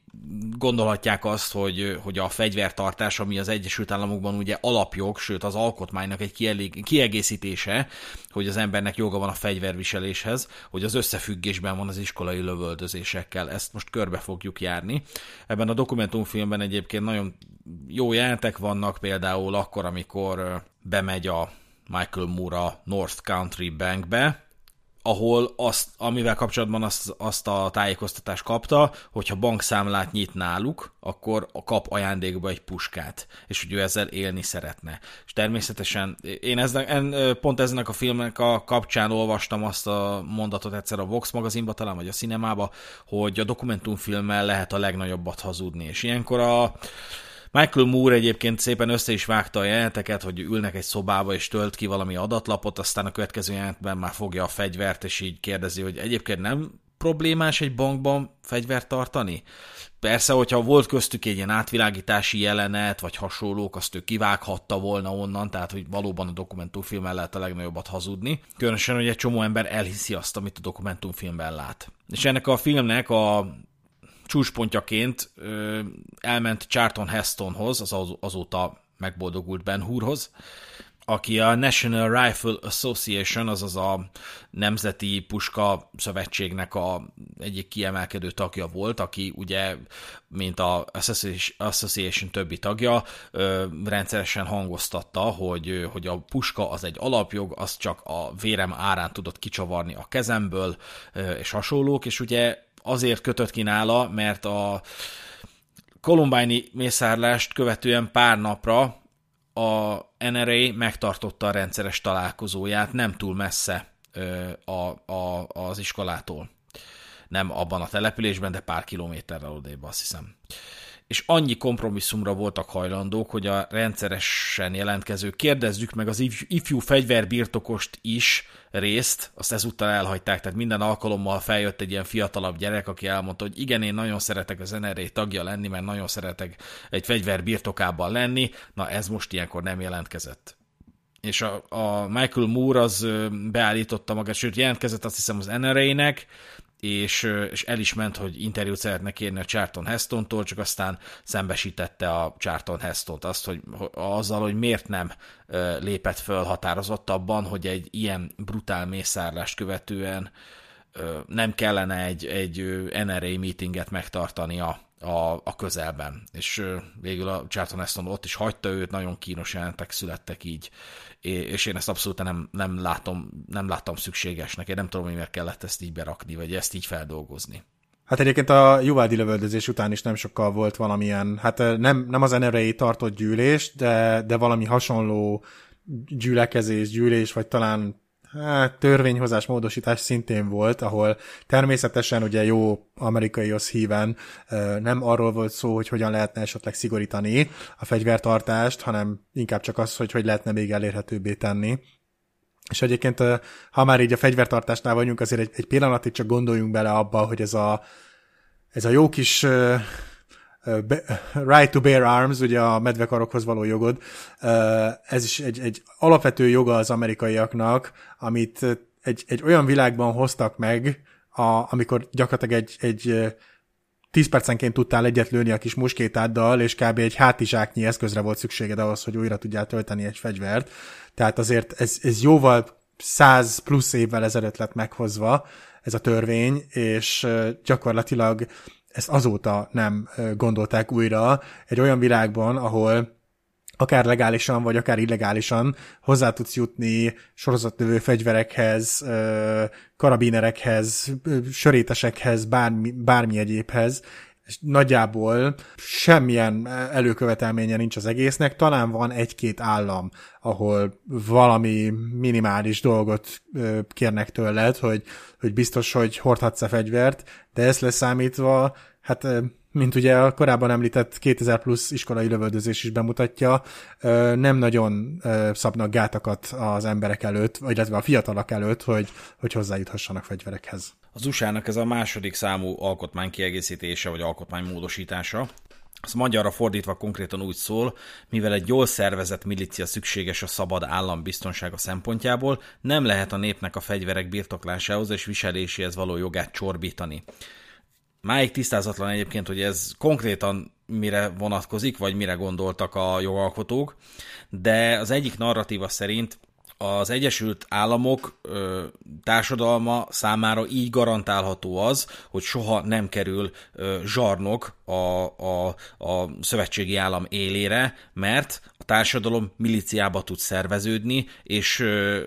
[SPEAKER 1] gondolhatják azt, hogy, hogy a fegyvertartás, ami az Egyesült Államokban ugye alapjog, sőt az alkotmánynak egy kielég, kiegészítése, hogy az embernek joga van a fegyverviseléshez, hogy az összefüggésben van az iskolai lövöldözésekkel. Ezt most körbe fogjuk járni. Ebben a dokumentumfilmben egyébként nagyon jó jelentek vannak, például akkor, amikor bemegy a Michael Moore a North Country Bankbe, ahol azt, amivel kapcsolatban azt, azt a tájékoztatást kapta, hogyha bankszámlát nyit náluk, akkor kap ajándékba egy puskát, és hogy ő ezzel élni szeretne. És természetesen én ezen, pont ezenek a filmnek a kapcsán olvastam azt a mondatot egyszer a Vox magazinba, talán vagy a cinemába, hogy a dokumentumfilmmel lehet a legnagyobbat hazudni, és ilyenkor a Michael Moore egyébként szépen össze is vágta a jeleneteket, hogy ülnek egy szobába és tölt ki valami adatlapot, aztán a következő jelenetben már fogja a fegyvert, és így kérdezi, hogy egyébként nem problémás egy bankban fegyvert tartani? Persze, hogyha volt köztük egy ilyen átvilágítási jelenet, vagy hasonlók, azt ő kivághatta volna onnan, tehát hogy valóban a dokumentumfilmen lehet a legnagyobbat hazudni. Különösen, hogy egy csomó ember elhiszi azt, amit a dokumentumfilmben lát. És ennek a filmnek a csúcspontjaként ö, elment Charlton Hestonhoz, az azóta megboldogult Ben Hurhoz, aki a National Rifle Association, azaz a Nemzeti Puska Szövetségnek a egyik kiemelkedő tagja volt, aki ugye, mint a Association többi tagja, rendszeresen hangoztatta, hogy, hogy a puska az egy alapjog, az csak a vérem árán tudott kicsavarni a kezemből, és hasonlók, és ugye azért kötött ki nála, mert a Columbine-i mészárlást követően pár napra a NRA megtartotta a rendszeres találkozóját nem túl messze a, a, az iskolától. Nem abban a településben, de pár kilométerrel odébb, azt hiszem és annyi kompromisszumra voltak hajlandók, hogy a rendszeresen jelentkező kérdezzük meg az ifjú fegyverbirtokost is részt, azt ezúttal elhagyták, tehát minden alkalommal feljött egy ilyen fiatalabb gyerek, aki elmondta, hogy igen, én nagyon szeretek az NRA tagja lenni, mert nagyon szeretek egy fegyver birtokában lenni, na ez most ilyenkor nem jelentkezett. És a, a Michael Moore az beállította magát, sőt jelentkezett azt hiszem az NRA-nek, és, és el is ment, hogy interjút szeretne kérni a Charlton Hestontól, csak aztán szembesítette a Charlton Hestont. Azt, hogy azzal, hogy miért nem lépett föl határozottabban, hogy egy ilyen brutál mészárlást követően nem kellene egy, egy NRA meetinget megtartani a, a, a közelben. És végül a Charlton Heston ott is hagyta őt, nagyon kínos jelentek születtek így, és én ezt abszolút nem, nem, látom, nem láttam szükségesnek. Én nem tudom, hogy miért kellett ezt így berakni, vagy ezt így feldolgozni.
[SPEAKER 2] Hát egyébként a Juvaldi lövöldözés után is nem sokkal volt valamilyen, hát nem, nem az nra tartott gyűlés, de, de valami hasonló gyülekezés, gyűlés, vagy talán hát, törvényhozás, módosítás szintén volt, ahol természetesen ugye jó amerikai híven nem arról volt szó, hogy hogyan lehetne esetleg szigorítani a fegyvertartást, hanem inkább csak az, hogy hogy lehetne még elérhetőbbé tenni. És egyébként, ha már így a fegyvertartásnál vagyunk, azért egy, egy pillanatig csak gondoljunk bele abba, hogy ez a, ez a jó kis right to bear arms, ugye a medvekarokhoz való jogod, ez is egy, egy alapvető joga az amerikaiaknak, amit egy, egy olyan világban hoztak meg, a, amikor gyakorlatilag egy, egy 10 percenként tudtál egyet lőni a kis muskétáddal, és kb. egy hátizsáknyi eszközre volt szükséged ahhoz, hogy újra tudjál tölteni egy fegyvert. Tehát azért ez, ez jóval 100 plusz évvel ezelőtt lett meghozva ez a törvény, és gyakorlatilag ezt azóta nem gondolták újra egy olyan világban, ahol akár legálisan, vagy akár illegálisan hozzá tudsz jutni sorozatlövő fegyverekhez, karabinerekhez, sörétesekhez, bármi, bármi egyébhez, és nagyjából semmilyen előkövetelménye nincs az egésznek, talán van egy-két állam, ahol valami minimális dolgot kérnek tőled, hogy, hogy biztos, hogy hordhatsz-e fegyvert, de ezt leszámítva, hát mint ugye a korábban említett 2000 plusz iskolai lövöldözés is bemutatja, nem nagyon szabnak gátakat az emberek előtt, illetve a fiatalok előtt, hogy, hogy hozzájuthassanak fegyverekhez.
[SPEAKER 1] Az USA-nak ez a második számú alkotmány kiegészítése, vagy alkotmány módosítása. Az magyarra fordítva konkrétan úgy szól, mivel egy jól szervezett milícia szükséges a szabad állam biztonsága szempontjából, nem lehet a népnek a fegyverek birtoklásához és viseléséhez való jogát csorbítani. Máig tisztázatlan egyébként, hogy ez konkrétan mire vonatkozik, vagy mire gondoltak a jogalkotók, de az egyik narratíva szerint az Egyesült Államok ö, társadalma számára így garantálható az, hogy soha nem kerül ö, zsarnok a, a, a szövetségi állam élére, mert a társadalom miliciába tud szerveződni, és ö,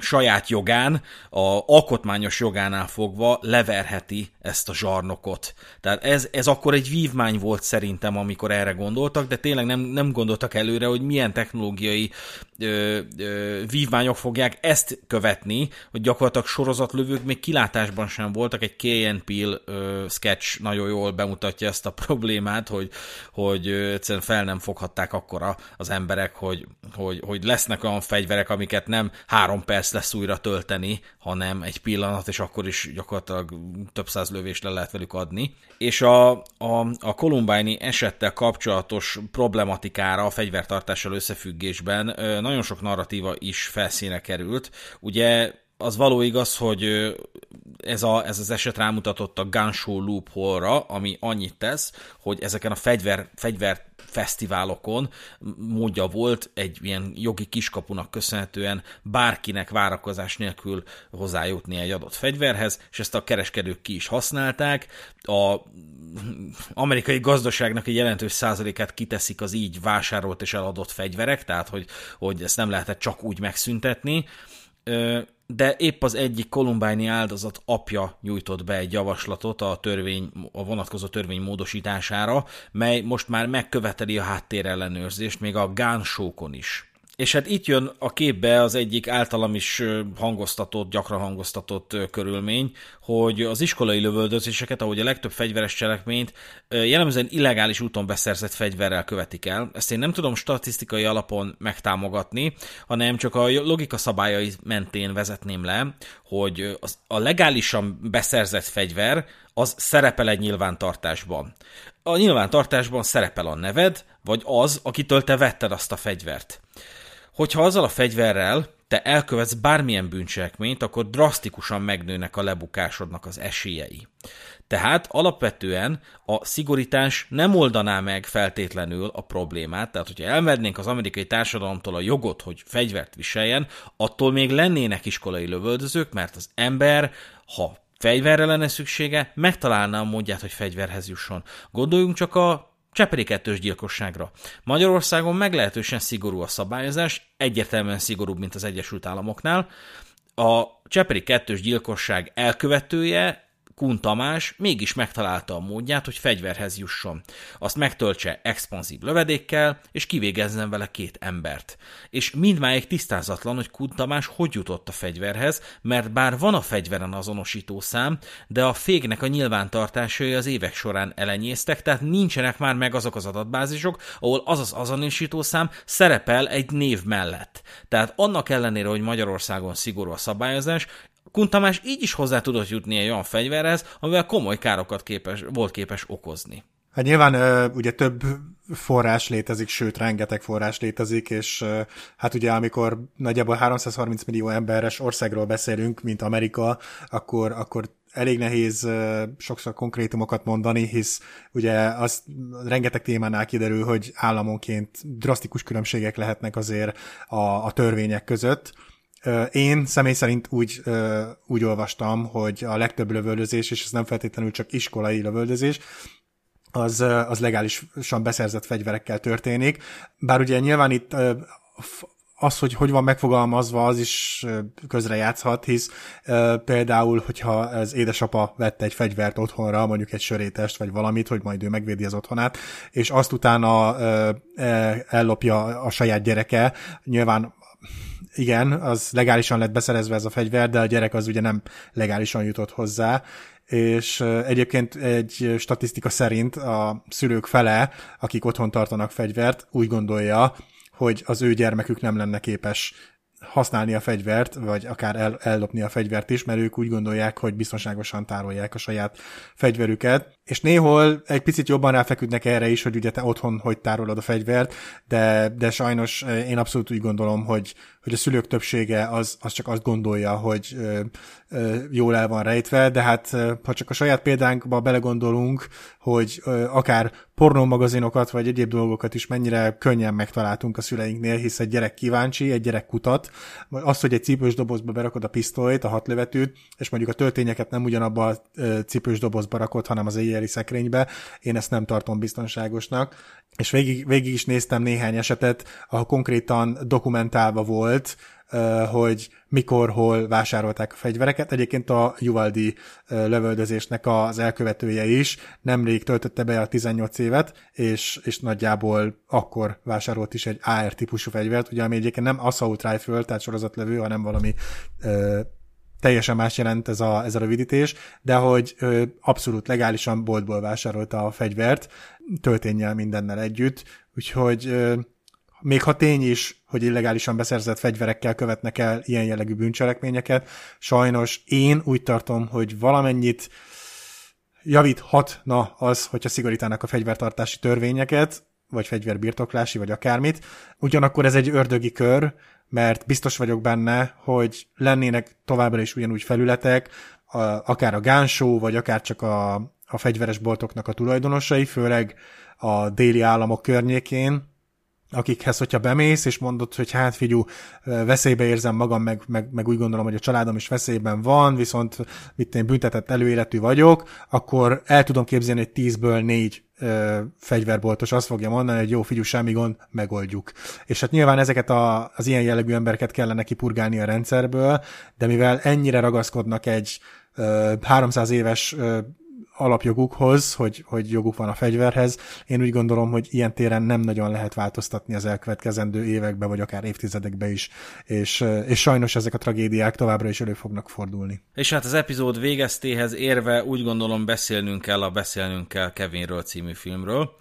[SPEAKER 1] saját jogán, a alkotmányos jogánál fogva leverheti ezt a zsarnokot. Tehát ez, ez akkor egy vívmány volt szerintem, amikor erre gondoltak, de tényleg nem, nem gondoltak előre, hogy milyen technológiai ö, ö, vívmányok fogják ezt követni, hogy gyakorlatilag sorozatlövők még kilátásban sem voltak. Egy K.N. Peel ö, sketch nagyon jól bemutatja ezt a problémát, hogy, hogy egyszerűen fel nem foghatták akkora az emberek, hogy, hogy, hogy lesznek olyan fegyverek, amiket nem három perc lesz újra tölteni, hanem egy pillanat, és akkor is gyakorlatilag több száz lövést le lehet velük adni. És a, a, a Columbine-i esettel kapcsolatos problematikára a fegyvertartással összefüggésben nagyon sok narratíva is felszíne került. Ugye az való igaz, hogy ez, a, ez az eset rámutatott a Gunshow loophole-ra, ami annyit tesz, hogy ezeken a fegyver, fegyver fesztiválokon módja volt egy ilyen jogi kiskapunak köszönhetően bárkinek várakozás nélkül hozzájutni egy adott fegyverhez, és ezt a kereskedők ki is használták. A amerikai gazdaságnak egy jelentős százalékát kiteszik az így vásárolt és eladott fegyverek, tehát hogy, hogy ezt nem lehetett csak úgy megszüntetni de épp az egyik kolumbáni áldozat apja nyújtott be egy javaslatot a, törvény, a vonatkozó törvény módosítására, mely most már megköveteli a háttérellenőrzést, még a gánsókon is. És hát itt jön a képbe az egyik általam is hangoztatott, gyakran hangoztatott körülmény, hogy az iskolai lövöldözéseket, ahogy a legtöbb fegyveres cselekményt jellemzően illegális úton beszerzett fegyverrel követik el. Ezt én nem tudom statisztikai alapon megtámogatni, hanem csak a logika szabályai mentén vezetném le, hogy a legálisan beszerzett fegyver az szerepel egy nyilvántartásban. A nyilvántartásban szerepel a neved, vagy az, akitől te vetted azt a fegyvert. Hogyha azzal a fegyverrel te elkövetsz bármilyen bűncselekményt, akkor drasztikusan megnőnek a lebukásodnak az esélyei. Tehát alapvetően a szigorítás nem oldaná meg feltétlenül a problémát, tehát hogyha elvednénk az amerikai társadalomtól a jogot, hogy fegyvert viseljen, attól még lennének iskolai lövöldözők, mert az ember, ha fegyverre lenne szüksége, megtalálná a módját, hogy fegyverhez jusson. Gondoljunk csak a Cseperi kettős gyilkosságra. Magyarországon meglehetősen szigorú a szabályozás, egyértelműen szigorúbb, mint az Egyesült Államoknál. A Cseperi kettős gyilkosság elkövetője Kun Tamás mégis megtalálta a módját, hogy fegyverhez jusson. Azt megtöltse expanzív lövedékkel, és kivégezzen vele két embert. És mindmáig tisztázatlan, hogy Kun Tamás hogy jutott a fegyverhez, mert bár van a fegyveren azonosító szám, de a fégnek a nyilvántartásai az évek során elenyésztek, tehát nincsenek már meg azok az adatbázisok, ahol az az azonosító szám szerepel egy név mellett. Tehát annak ellenére, hogy Magyarországon szigorú a szabályozás, Kuntamás így is hozzá tudott jutni egy olyan fegyverhez, amivel komoly károkat képes, volt képes okozni.
[SPEAKER 2] Hát nyilván ugye több forrás létezik, sőt, rengeteg forrás létezik, és hát ugye amikor nagyjából 330 millió emberes országról beszélünk, mint Amerika, akkor, akkor elég nehéz sokszor konkrétumokat mondani, hisz ugye az rengeteg témánál kiderül, hogy államonként drasztikus különbségek lehetnek azért a, a törvények között én személy szerint úgy, úgy olvastam, hogy a legtöbb lövöldözés, és ez nem feltétlenül csak iskolai lövöldözés, az, az legálisan beszerzett fegyverekkel történik. Bár ugye nyilván itt az, hogy hogy van megfogalmazva, az is közrejátszhat, hisz például, hogyha az édesapa vette egy fegyvert otthonra, mondjuk egy sörétest, vagy valamit, hogy majd ő megvédi az otthonát, és azt utána ellopja a saját gyereke, nyilván igen, az legálisan lett beszerezve ez a fegyver, de a gyerek az ugye nem legálisan jutott hozzá, és egyébként egy statisztika szerint a szülők fele, akik otthon tartanak fegyvert, úgy gondolja, hogy az ő gyermekük nem lenne képes használni a fegyvert, vagy akár el, ellopni a fegyvert is, mert ők úgy gondolják, hogy biztonságosan tárolják a saját fegyverüket. És néhol egy picit jobban ráfeküdnek erre is, hogy ugye te otthon hogy tárolod a fegyvert, de, de sajnos én abszolút úgy gondolom, hogy, hogy a szülők többsége az, az csak azt gondolja, hogy ö, ö, jól el van rejtve, de hát ha csak a saját példánkba belegondolunk, hogy ö, akár pornómagazinokat vagy egyéb dolgokat is mennyire könnyen megtaláltunk a szüleinknél, hisz egy gyerek kíváncsi, egy gyerek kutat. Az, hogy egy cipős dobozba berakod a pisztolyt, a hatlövetőt, és mondjuk a töltényeket nem ugyanabba a cipős dobozba rakod, hanem az éjjeli szekrénybe, én ezt nem tartom biztonságosnak. És végig, végig is néztem néhány esetet, ahol konkrétan dokumentálva volt, hogy mikor, hol vásárolták a fegyvereket. Egyébként a Juvaldi lövöldözésnek az elkövetője is nemrég töltötte be a 18 évet, és, és nagyjából akkor vásárolt is egy AR típusú fegyvert, ugye ami egyébként nem assault rifle, tehát sorozatlövő, hanem valami teljesen más jelent ez a, ez a rövidítés, de hogy ö, abszolút legálisan boltból vásárolta a fegyvert, töltényel mindennel együtt, úgyhogy ö, még ha tény is, hogy illegálisan beszerzett fegyverekkel követnek el ilyen jellegű bűncselekményeket, sajnos én úgy tartom, hogy valamennyit javíthatna az, hogyha szigorítanak a fegyvertartási törvényeket, vagy fegyverbirtoklási, vagy akármit. Ugyanakkor ez egy ördögi kör, mert biztos vagyok benne, hogy lennének továbbra is ugyanúgy felületek, akár a gánsó, vagy akár csak a, a fegyveres boltoknak a tulajdonosai, főleg a déli államok környékén, akikhez, hogyha bemész, és mondod, hogy hát figyú, veszélybe érzem magam, meg, meg, meg úgy gondolom, hogy a családom is veszélyben van, viszont mit én büntetett előéletű vagyok, akkor el tudom képzelni, hogy tízből négy ö, fegyverboltos azt fogja mondani, hogy jó, figyú, semmi gond, megoldjuk. És hát nyilván ezeket a, az ilyen jellegű embereket kellene kipurgálni a rendszerből, de mivel ennyire ragaszkodnak egy ö, 300 éves ö, alapjogukhoz, hogy, hogy joguk van a fegyverhez. Én úgy gondolom, hogy ilyen téren nem nagyon lehet változtatni az elkövetkezendő évekbe, vagy akár évtizedekbe is, és, és sajnos ezek a tragédiák továbbra is elő fognak fordulni.
[SPEAKER 1] És hát az epizód végeztéhez érve úgy gondolom beszélnünk kell a Beszélnünk kell Kevinről című filmről.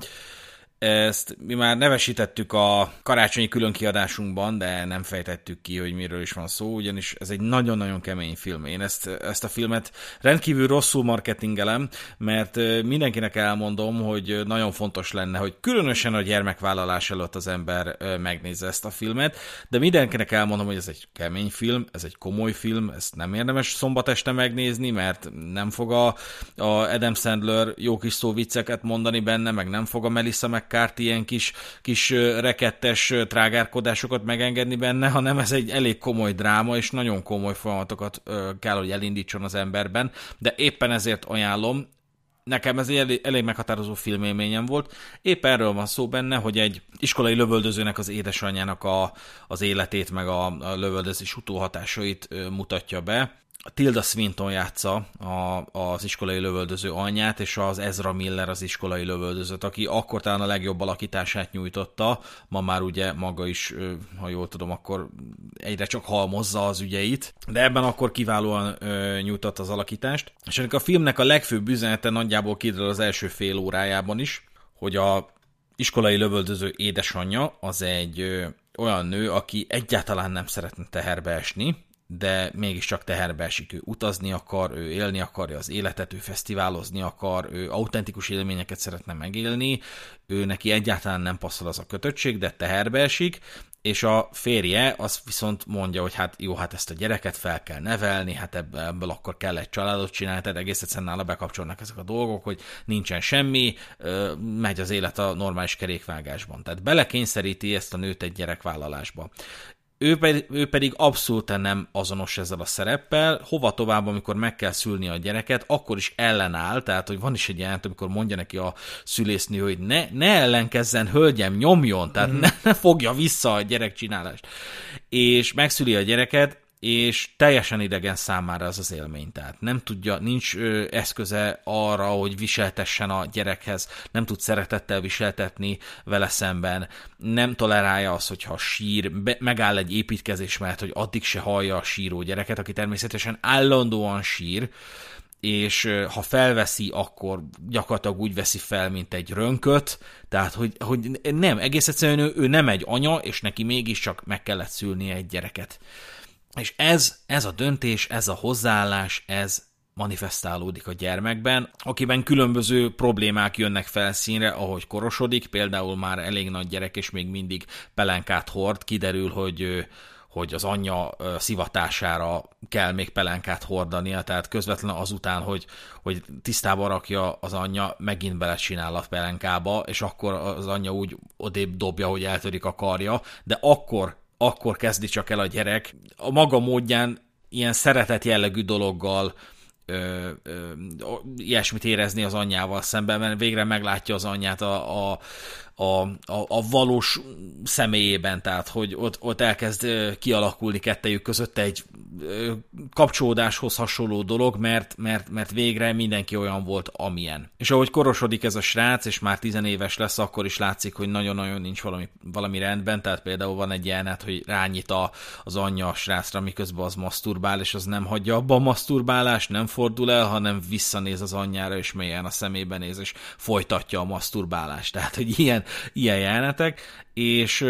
[SPEAKER 1] Ezt mi már nevesítettük a karácsonyi különkiadásunkban, de nem fejtettük ki, hogy miről is van szó, ugyanis ez egy nagyon-nagyon kemény film. Én ezt, ezt a filmet rendkívül rosszul marketingelem, mert mindenkinek elmondom, hogy nagyon fontos lenne, hogy különösen a gyermekvállalás előtt az ember megnézze ezt a filmet, de mindenkinek elmondom, hogy ez egy kemény film, ez egy komoly film, ezt nem érdemes szombat este megnézni, mert nem fog a, a Adam Sandler jó kis szó vicceket mondani benne, meg nem fog a Melissa meg McCarthy ilyen kis, kis rekettes trágárkodásokat megengedni benne, hanem ez egy elég komoly dráma, és nagyon komoly folyamatokat kell, hogy elindítson az emberben, de éppen ezért ajánlom, nekem ez egy elég, elég meghatározó filmélményem volt. Épp erről van szó benne, hogy egy iskolai lövöldözőnek az édesanyjának a, az életét, meg a, a lövöldözés utóhatásait mutatja be. Tilda Swinton játsza a, az iskolai lövöldöző anyját, és az Ezra Miller az iskolai lövöldözőt, aki akkor talán a legjobb alakítását nyújtotta, ma már ugye maga is, ha jól tudom, akkor egyre csak halmozza az ügyeit, de ebben akkor kiválóan ö, nyújtott az alakítást. És ennek a filmnek a legfőbb üzenete nagyjából kiderül az első fél órájában is, hogy a iskolai lövöldöző édesanyja az egy ö, olyan nő, aki egyáltalán nem szeretne teherbe esni, de mégiscsak teherbe esik. Ő utazni akar, ő élni akarja az életet, ő fesztiválozni akar, ő autentikus élményeket szeretne megélni, ő neki egyáltalán nem passzol az a kötöttség, de teherbe esik, és a férje az viszont mondja, hogy hát jó, hát ezt a gyereket fel kell nevelni, hát ebből, akkor kell egy családot csinálni, tehát egész egyszerűen nála bekapcsolnak ezek a dolgok, hogy nincsen semmi, megy az élet a normális kerékvágásban. Tehát belekényszeríti ezt a nőt egy gyerekvállalásba ő pedig, ő pedig abszolút nem azonos ezzel a szereppel, hova tovább, amikor meg kell szülni a gyereket, akkor is ellenáll, tehát hogy van is egy jelent, amikor mondja neki a szülésznő, hogy ne, ne ellenkezzen, hölgyem, nyomjon, tehát mm. ne, ne fogja vissza a gyerekcsinálást. És megszüli a gyereket, és teljesen idegen számára az az élmény. Tehát nem tudja, nincs ö, eszköze arra, hogy viseltessen a gyerekhez, nem tud szeretettel viseltetni vele szemben, nem tolerálja azt, hogyha sír, be, megáll egy építkezés mert hogy addig se hallja a síró gyereket, aki természetesen állandóan sír, és ha felveszi, akkor gyakorlatilag úgy veszi fel, mint egy rönköt, tehát hogy, hogy nem, egész egyszerűen ő, ő nem egy anya, és neki mégiscsak meg kellett szülnie egy gyereket. És ez, ez a döntés, ez a hozzáállás, ez manifestálódik a gyermekben, akiben különböző problémák jönnek felszínre, ahogy korosodik, például már elég nagy gyerek, és még mindig pelenkát hord, kiderül, hogy hogy az anyja szivatására kell még pelenkát hordania, tehát közvetlenül azután, hogy, hogy tisztába rakja az anyja, megint belecsinál a pelenkába, és akkor az anyja úgy odébb dobja, hogy eltörik a karja, de akkor akkor kezdi csak el a gyerek. A maga módján ilyen szeretet jellegű dologgal ö, ö, ilyesmit érezni az anyjával szemben, mert végre meglátja az anyját a, a, a, a, a valós személyében, tehát hogy ott, ott elkezd kialakulni kettejük között egy kapcsolódáshoz hasonló dolog, mert, mert, mert végre mindenki olyan volt, amilyen. És ahogy korosodik ez a srác, és már tizenéves lesz, akkor is látszik, hogy nagyon-nagyon nincs valami, valami rendben, tehát például van egy jelenet, hogy rányít a, az anyja a srácra, miközben az maszturbál, és az nem hagyja abba a maszturbálást, nem fordul el, hanem visszanéz az anyjára, és mélyen a szemébe néz, és folytatja a maszturbálást. Tehát, hogy ilyen, ilyen jelenetek, és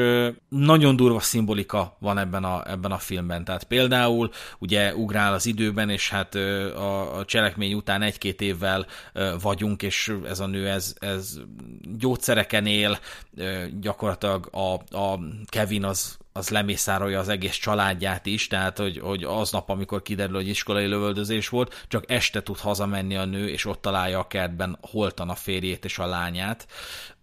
[SPEAKER 1] nagyon durva szimbolika van ebben a, ebben a filmben. Tehát például ugye ugrál az időben, és hát a, a cselekmény után egy-két évvel vagyunk, és ez a nő ez, ez gyógyszereken él, gyakorlatilag a, a Kevin az az lemészárolja az egész családját is, tehát hogy, hogy aznap, amikor kiderül, hogy iskolai lövöldözés volt, csak este tud hazamenni a nő, és ott találja a kertben holtan a férjét és a lányát,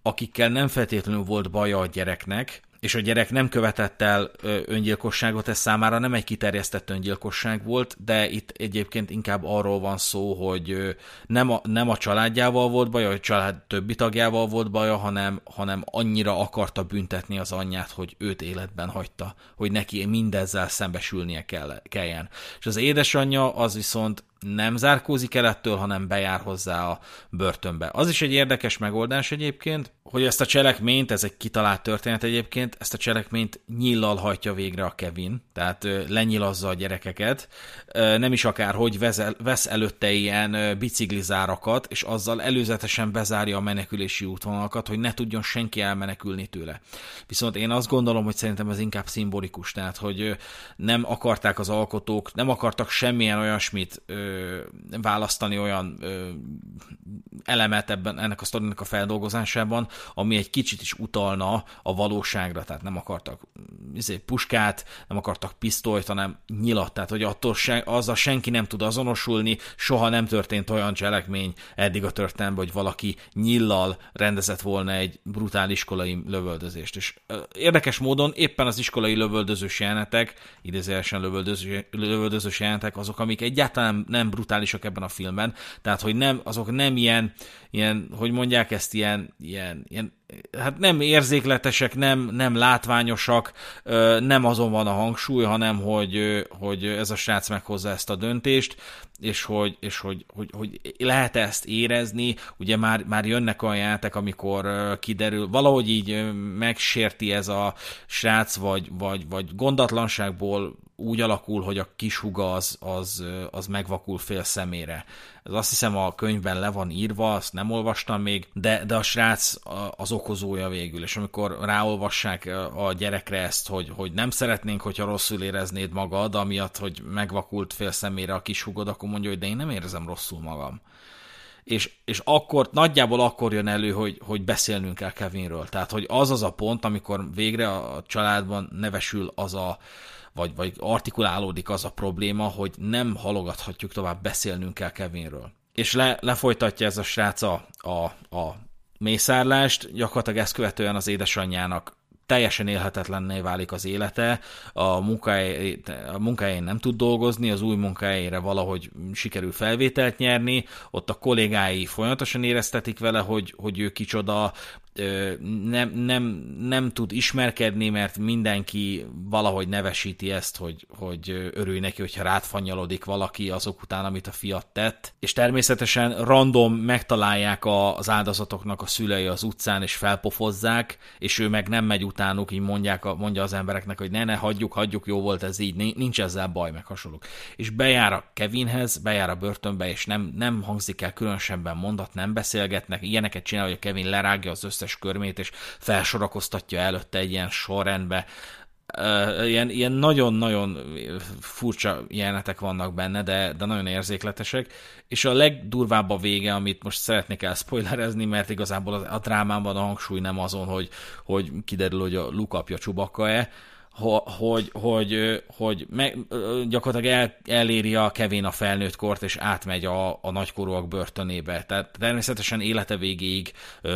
[SPEAKER 1] akikkel nem feltétlenül volt baja a gyereknek, és a gyerek nem követett el öngyilkosságot, ez számára nem egy kiterjesztett öngyilkosság volt, de itt egyébként inkább arról van szó, hogy nem a, nem a családjával volt baja, a család többi tagjával volt baja, hanem, hanem annyira akarta büntetni az anyját, hogy őt életben hagyta, hogy neki mindezzel szembesülnie kell, kelljen. És az édesanyja az viszont nem zárkózik el ettől, hanem bejár hozzá a börtönbe. Az is egy érdekes megoldás egyébként, hogy ezt a cselekményt, ez egy kitalált történet egyébként, ezt a cselekményt nyillal hajtja végre a Kevin, tehát lenyilazza a gyerekeket, nem is akár, hogy vesz előtte ilyen biciklizárakat, és azzal előzetesen bezárja a menekülési útvonalakat, hogy ne tudjon senki elmenekülni tőle. Viszont én azt gondolom, hogy szerintem ez inkább szimbolikus, tehát hogy nem akarták az alkotók, nem akartak semmilyen olyasmit választani olyan elemet ebben, ennek a sztorinak a feldolgozásában, ami egy kicsit is utalna a valóságra, tehát nem akartak izé, puskát, nem akartak pisztolyt, hanem nyilat, tehát hogy attól se, azzal senki nem tud azonosulni, soha nem történt olyan cselekmény eddig a történelemben, hogy valaki nyillal rendezett volna egy brutál iskolai lövöldözést. És érdekes módon éppen az iskolai lövöldözős jelenetek, idézőesen lövöldözős, lövöldözős jelenetek azok, amik egyáltalán nem brutálisak ebben a filmben, tehát hogy nem, azok nem ilyen, ilyen hogy mondják ezt, ilyen, ilyen, ilyen hát nem érzékletesek, nem, nem látványosak, nem azon van a hangsúly, hanem hogy, hogy ez a srác meghozza ezt a döntést, és hogy, és hogy, hogy, hogy lehet ezt érezni, ugye már, már jönnek olyan játék, amikor kiderül, valahogy így megsérti ez a srác, vagy, vagy, vagy gondatlanságból úgy alakul, hogy a kis huga az, az, az megvakul fél szemére. Ez azt hiszem a könyvben le van írva, azt nem olvastam még, de, de a srác az okozója végül, és amikor ráolvassák a gyerekre ezt, hogy, hogy nem szeretnénk, hogyha rosszul éreznéd magad, amiatt, hogy megvakult fél szemére a kis hugod, akkor mondja, hogy de én nem érzem rosszul magam és, és akkor, nagyjából akkor jön elő, hogy, hogy beszélnünk kell Kevinről. Tehát, hogy az az a pont, amikor végre a családban nevesül az a, vagy, vagy artikulálódik az a probléma, hogy nem halogathatjuk tovább, beszélnünk kell Kevinről. És le, lefolytatja ez a srác a, a, a mészárlást, gyakorlatilag ezt követően az édesanyjának teljesen élhetetlenné válik az élete, a, munkahely, a munkahelyén nem tud dolgozni, az új munkahelyére valahogy sikerül felvételt nyerni, ott a kollégái folyamatosan éreztetik vele, hogy, hogy ő kicsoda, nem, nem, nem tud ismerkedni, mert mindenki valahogy nevesíti ezt, hogy, hogy örülj neki, hogyha rátfanyalodik valaki azok után, amit a fiat tett. És természetesen random megtalálják az áldozatoknak a szülei az utcán, és felpofozzák, és ő meg nem megy utánuk, így mondják, mondja az embereknek, hogy ne, ne, hagyjuk, hagyjuk, jó volt ez így, nincs ezzel baj, meg hasonlók. És bejár a Kevinhez, bejár a börtönbe, és nem, nem hangzik el különösebben mondat, nem beszélgetnek, ilyeneket csinál, hogy a Kevin lerágja az összes összes körmét, és felsorakoztatja előtte egy ilyen sorrendbe. Ilyen, ilyen nagyon-nagyon furcsa jelenetek vannak benne, de, de nagyon érzékletesek, és a legdurvább a vége, amit most szeretnék elspoilerezni, mert igazából a, drámában a hangsúly nem azon, hogy, hogy kiderül, hogy a Luke apja csubakka-e, hogy, hogy, hogy meg, gyakorlatilag el, eléri a Kevin a felnőtt kort, és átmegy a, a nagykorúak börtönébe. Tehát természetesen élete végéig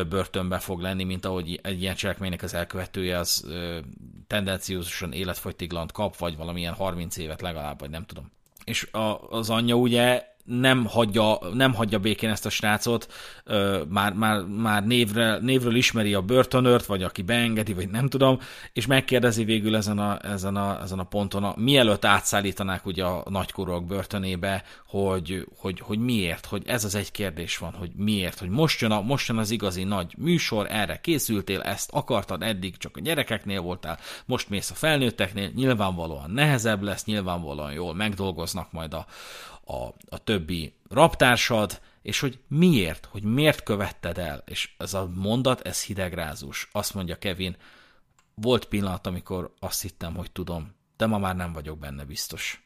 [SPEAKER 1] börtönbe fog lenni, mint ahogy egy ilyen cselekménynek az elkövetője az tendenciózusan életfogytiglant kap, vagy valamilyen 30 évet legalább, vagy nem tudom. És a, az anyja ugye nem hagyja, nem hagyja békén ezt a srácot, már, már, már névre, névről ismeri a börtönört, vagy aki beengedi, vagy nem tudom, és megkérdezi végül ezen a, ezen a, ezen a ponton, a, mielőtt átszállítanák ugye a nagykorúak börtönébe, hogy, hogy, hogy miért, hogy ez az egy kérdés van, hogy miért, hogy most jön, a, most jön az igazi nagy műsor, erre készültél, ezt akartad, eddig csak a gyerekeknél voltál, most mész a felnőtteknél, nyilvánvalóan nehezebb lesz, nyilvánvalóan jól megdolgoznak majd a, a, a többi raptársad, és hogy miért, hogy miért követted el. És ez a mondat, ez hidegrázós. Azt mondja Kevin, volt pillanat, amikor azt hittem, hogy tudom, de ma már nem vagyok benne biztos.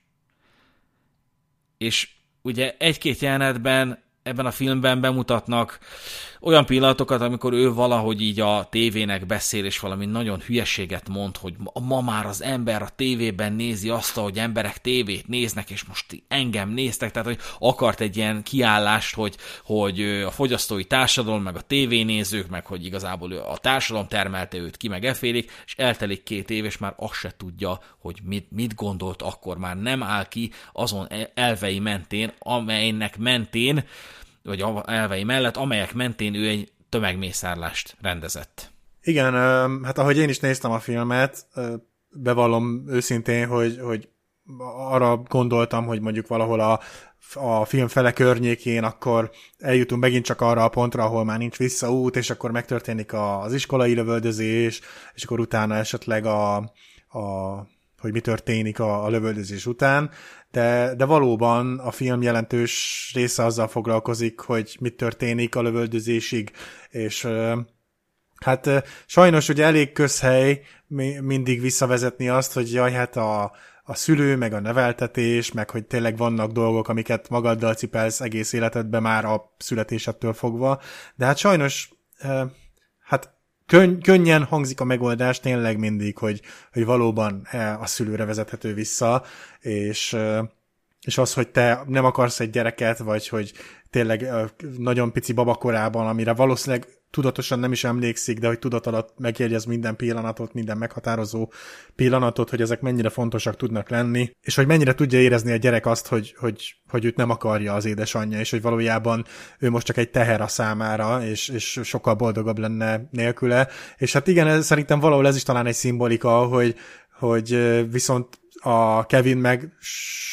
[SPEAKER 1] És ugye egy-két jelenetben ebben a filmben bemutatnak olyan pillanatokat, amikor ő valahogy így a tévének beszél, és valami nagyon hülyeséget mond, hogy ma már az ember a tévében nézi azt, hogy emberek tévét néznek, és most engem néztek, tehát hogy akart egy ilyen kiállást, hogy, hogy a fogyasztói társadalom, meg a tévénézők, meg hogy igazából a társadalom termelte őt ki, meg efélik, és eltelik két év, és már azt se tudja, hogy mit, mit gondolt akkor, már nem áll ki azon elvei mentén, amelynek mentén vagy elvei mellett, amelyek mentén ő egy tömegmészárlást rendezett.
[SPEAKER 2] Igen, hát ahogy én is néztem a filmet, bevallom őszintén, hogy, hogy arra gondoltam, hogy mondjuk valahol a, a film fele környékén, akkor eljutunk megint csak arra a pontra, ahol már nincs visszaút, és akkor megtörténik az iskolai lövöldözés, és akkor utána esetleg a, a hogy mi történik a, a lövöldözés után, de, de valóban a film jelentős része azzal foglalkozik, hogy mit történik a lövöldözésig, és hát sajnos ugye elég közhely mindig visszavezetni azt, hogy jaj, hát a, a szülő, meg a neveltetés, meg hogy tényleg vannak dolgok, amiket magaddal cipelsz egész életedben már a születésettől fogva, de hát sajnos hát könny- könnyen hangzik a megoldás tényleg mindig, hogy, hogy valóban e, a szülőre vezethető vissza, és, és az, hogy te nem akarsz egy gyereket, vagy hogy tényleg nagyon pici babakorában, amire valószínűleg tudatosan nem is emlékszik, de hogy tudat alatt megjegyez minden pillanatot, minden meghatározó pillanatot, hogy ezek mennyire fontosak tudnak lenni, és hogy mennyire tudja érezni a gyerek azt, hogy, hogy, hogy őt nem akarja az édesanyja, és hogy valójában ő most csak egy teher a számára, és, és sokkal boldogabb lenne nélküle. És hát igen, ez, szerintem valahol ez is talán egy szimbolika, hogy, hogy viszont a Kevin meg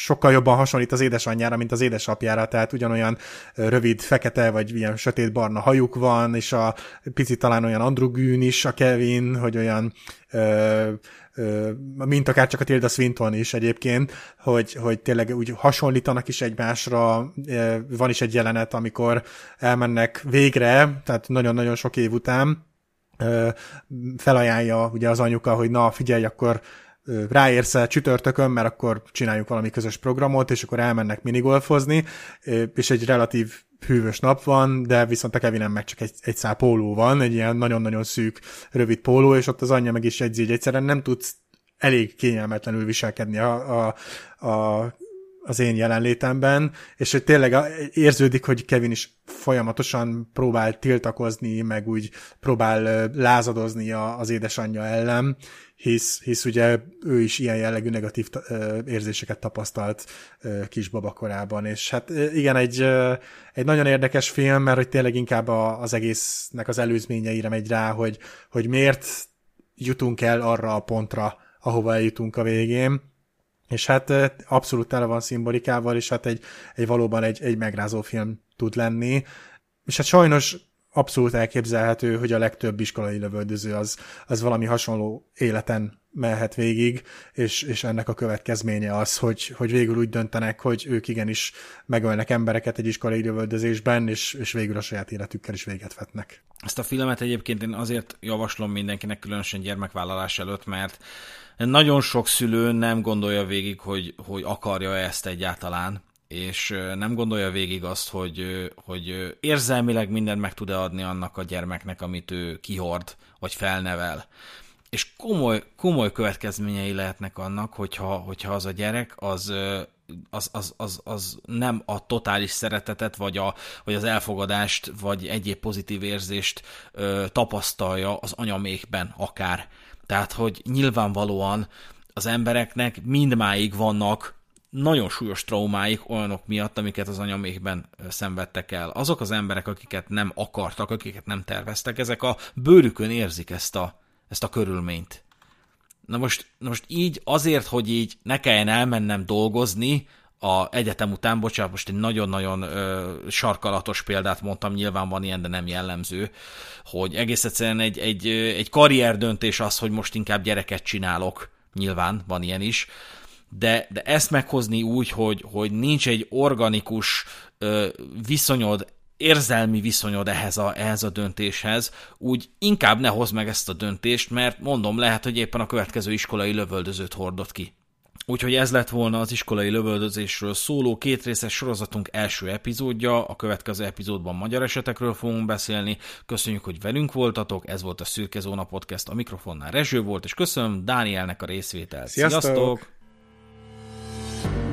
[SPEAKER 2] sokkal jobban hasonlít az édesanyjára, mint az édesapjára, tehát ugyanolyan rövid, fekete, vagy ilyen sötét-barna hajuk van, és a picit talán olyan androgűn is a Kevin, hogy olyan ö, ö, mint akár csak a Tilda Swinton is egyébként, hogy, hogy tényleg úgy hasonlítanak is egymásra. Van is egy jelenet, amikor elmennek végre, tehát nagyon-nagyon sok év után, felajánlja ugye az anyuka, hogy na figyelj, akkor ráérsz el csütörtökön, mert akkor csináljuk valami közös programot, és akkor elmennek minigolfozni, és egy relatív hűvös nap van, de viszont a Kevinem meg csak egy, egy szál póló van, egy ilyen nagyon-nagyon szűk, rövid póló, és ott az anyja meg is jegyzi, hogy egyszerűen nem tudsz elég kényelmetlenül viselkedni a, a, a az én jelenlétemben, és hogy tényleg érződik, hogy Kevin is folyamatosan próbál tiltakozni, meg úgy próbál lázadozni az édesanyja ellen, hisz, hisz ugye ő is ilyen jellegű negatív érzéseket tapasztalt kisbaba korában, és hát igen, egy, egy nagyon érdekes film, mert hogy tényleg inkább az egésznek az előzményeire megy rá, hogy, hogy miért jutunk el arra a pontra, ahova eljutunk a végén, és hát abszolút tele van szimbolikával, és hát egy, egy valóban egy, egy megrázó film tud lenni. És hát sajnos abszolút elképzelhető, hogy a legtöbb iskolai lövöldöző az, az valami hasonló életen mehet végig, és, és ennek a következménye az, hogy, hogy végül úgy döntenek, hogy ők igenis megölnek embereket egy iskolai lövöldözésben, és, és végül a saját életükkel is véget vetnek.
[SPEAKER 1] Ezt a filmet egyébként én azért javaslom mindenkinek, különösen gyermekvállalás előtt, mert nagyon sok szülő nem gondolja végig, hogy, hogy akarja ezt egyáltalán, és nem gondolja végig azt, hogy, hogy érzelmileg mindent meg tud-e adni annak a gyermeknek, amit ő kihord, vagy felnevel. És komoly, komoly következményei lehetnek annak, hogyha, hogyha az a gyerek az az, az, az, az nem a totális szeretetet, vagy, a, vagy az elfogadást, vagy egyéb pozitív érzést ö, tapasztalja az anyamékben akár. Tehát, hogy nyilvánvalóan az embereknek mindmáig vannak nagyon súlyos traumáik olyanok miatt, amiket az anyamékben szenvedtek el. Azok az emberek, akiket nem akartak, akiket nem terveztek, ezek a bőrükön érzik ezt a, ezt a körülményt. Na most, na most így azért, hogy így ne kelljen elmennem dolgozni, a egyetem után, bocsánat, most egy nagyon-nagyon ö, sarkalatos példát mondtam, nyilván van ilyen, de nem jellemző, hogy egész egyszerűen egy, egy, egy karrierdöntés az, hogy most inkább gyereket csinálok, nyilván van ilyen is, de, de ezt meghozni úgy, hogy, hogy nincs egy organikus ö, viszonyod, érzelmi viszonyod ehhez a, ehhez a döntéshez, úgy inkább ne hozd meg ezt a döntést, mert mondom, lehet, hogy éppen a következő iskolai lövöldözőt hordott ki Úgyhogy ez lett volna az iskolai lövöldözésről szóló kétrészes sorozatunk első epizódja. A következő epizódban magyar esetekről fogunk beszélni. Köszönjük, hogy velünk voltatok. Ez volt a Szürke Zóna Podcast. A mikrofonnál Rezső volt, és köszönöm Dánielnek a részvételt.
[SPEAKER 2] Sziasztok! Sziasztok! Thank you.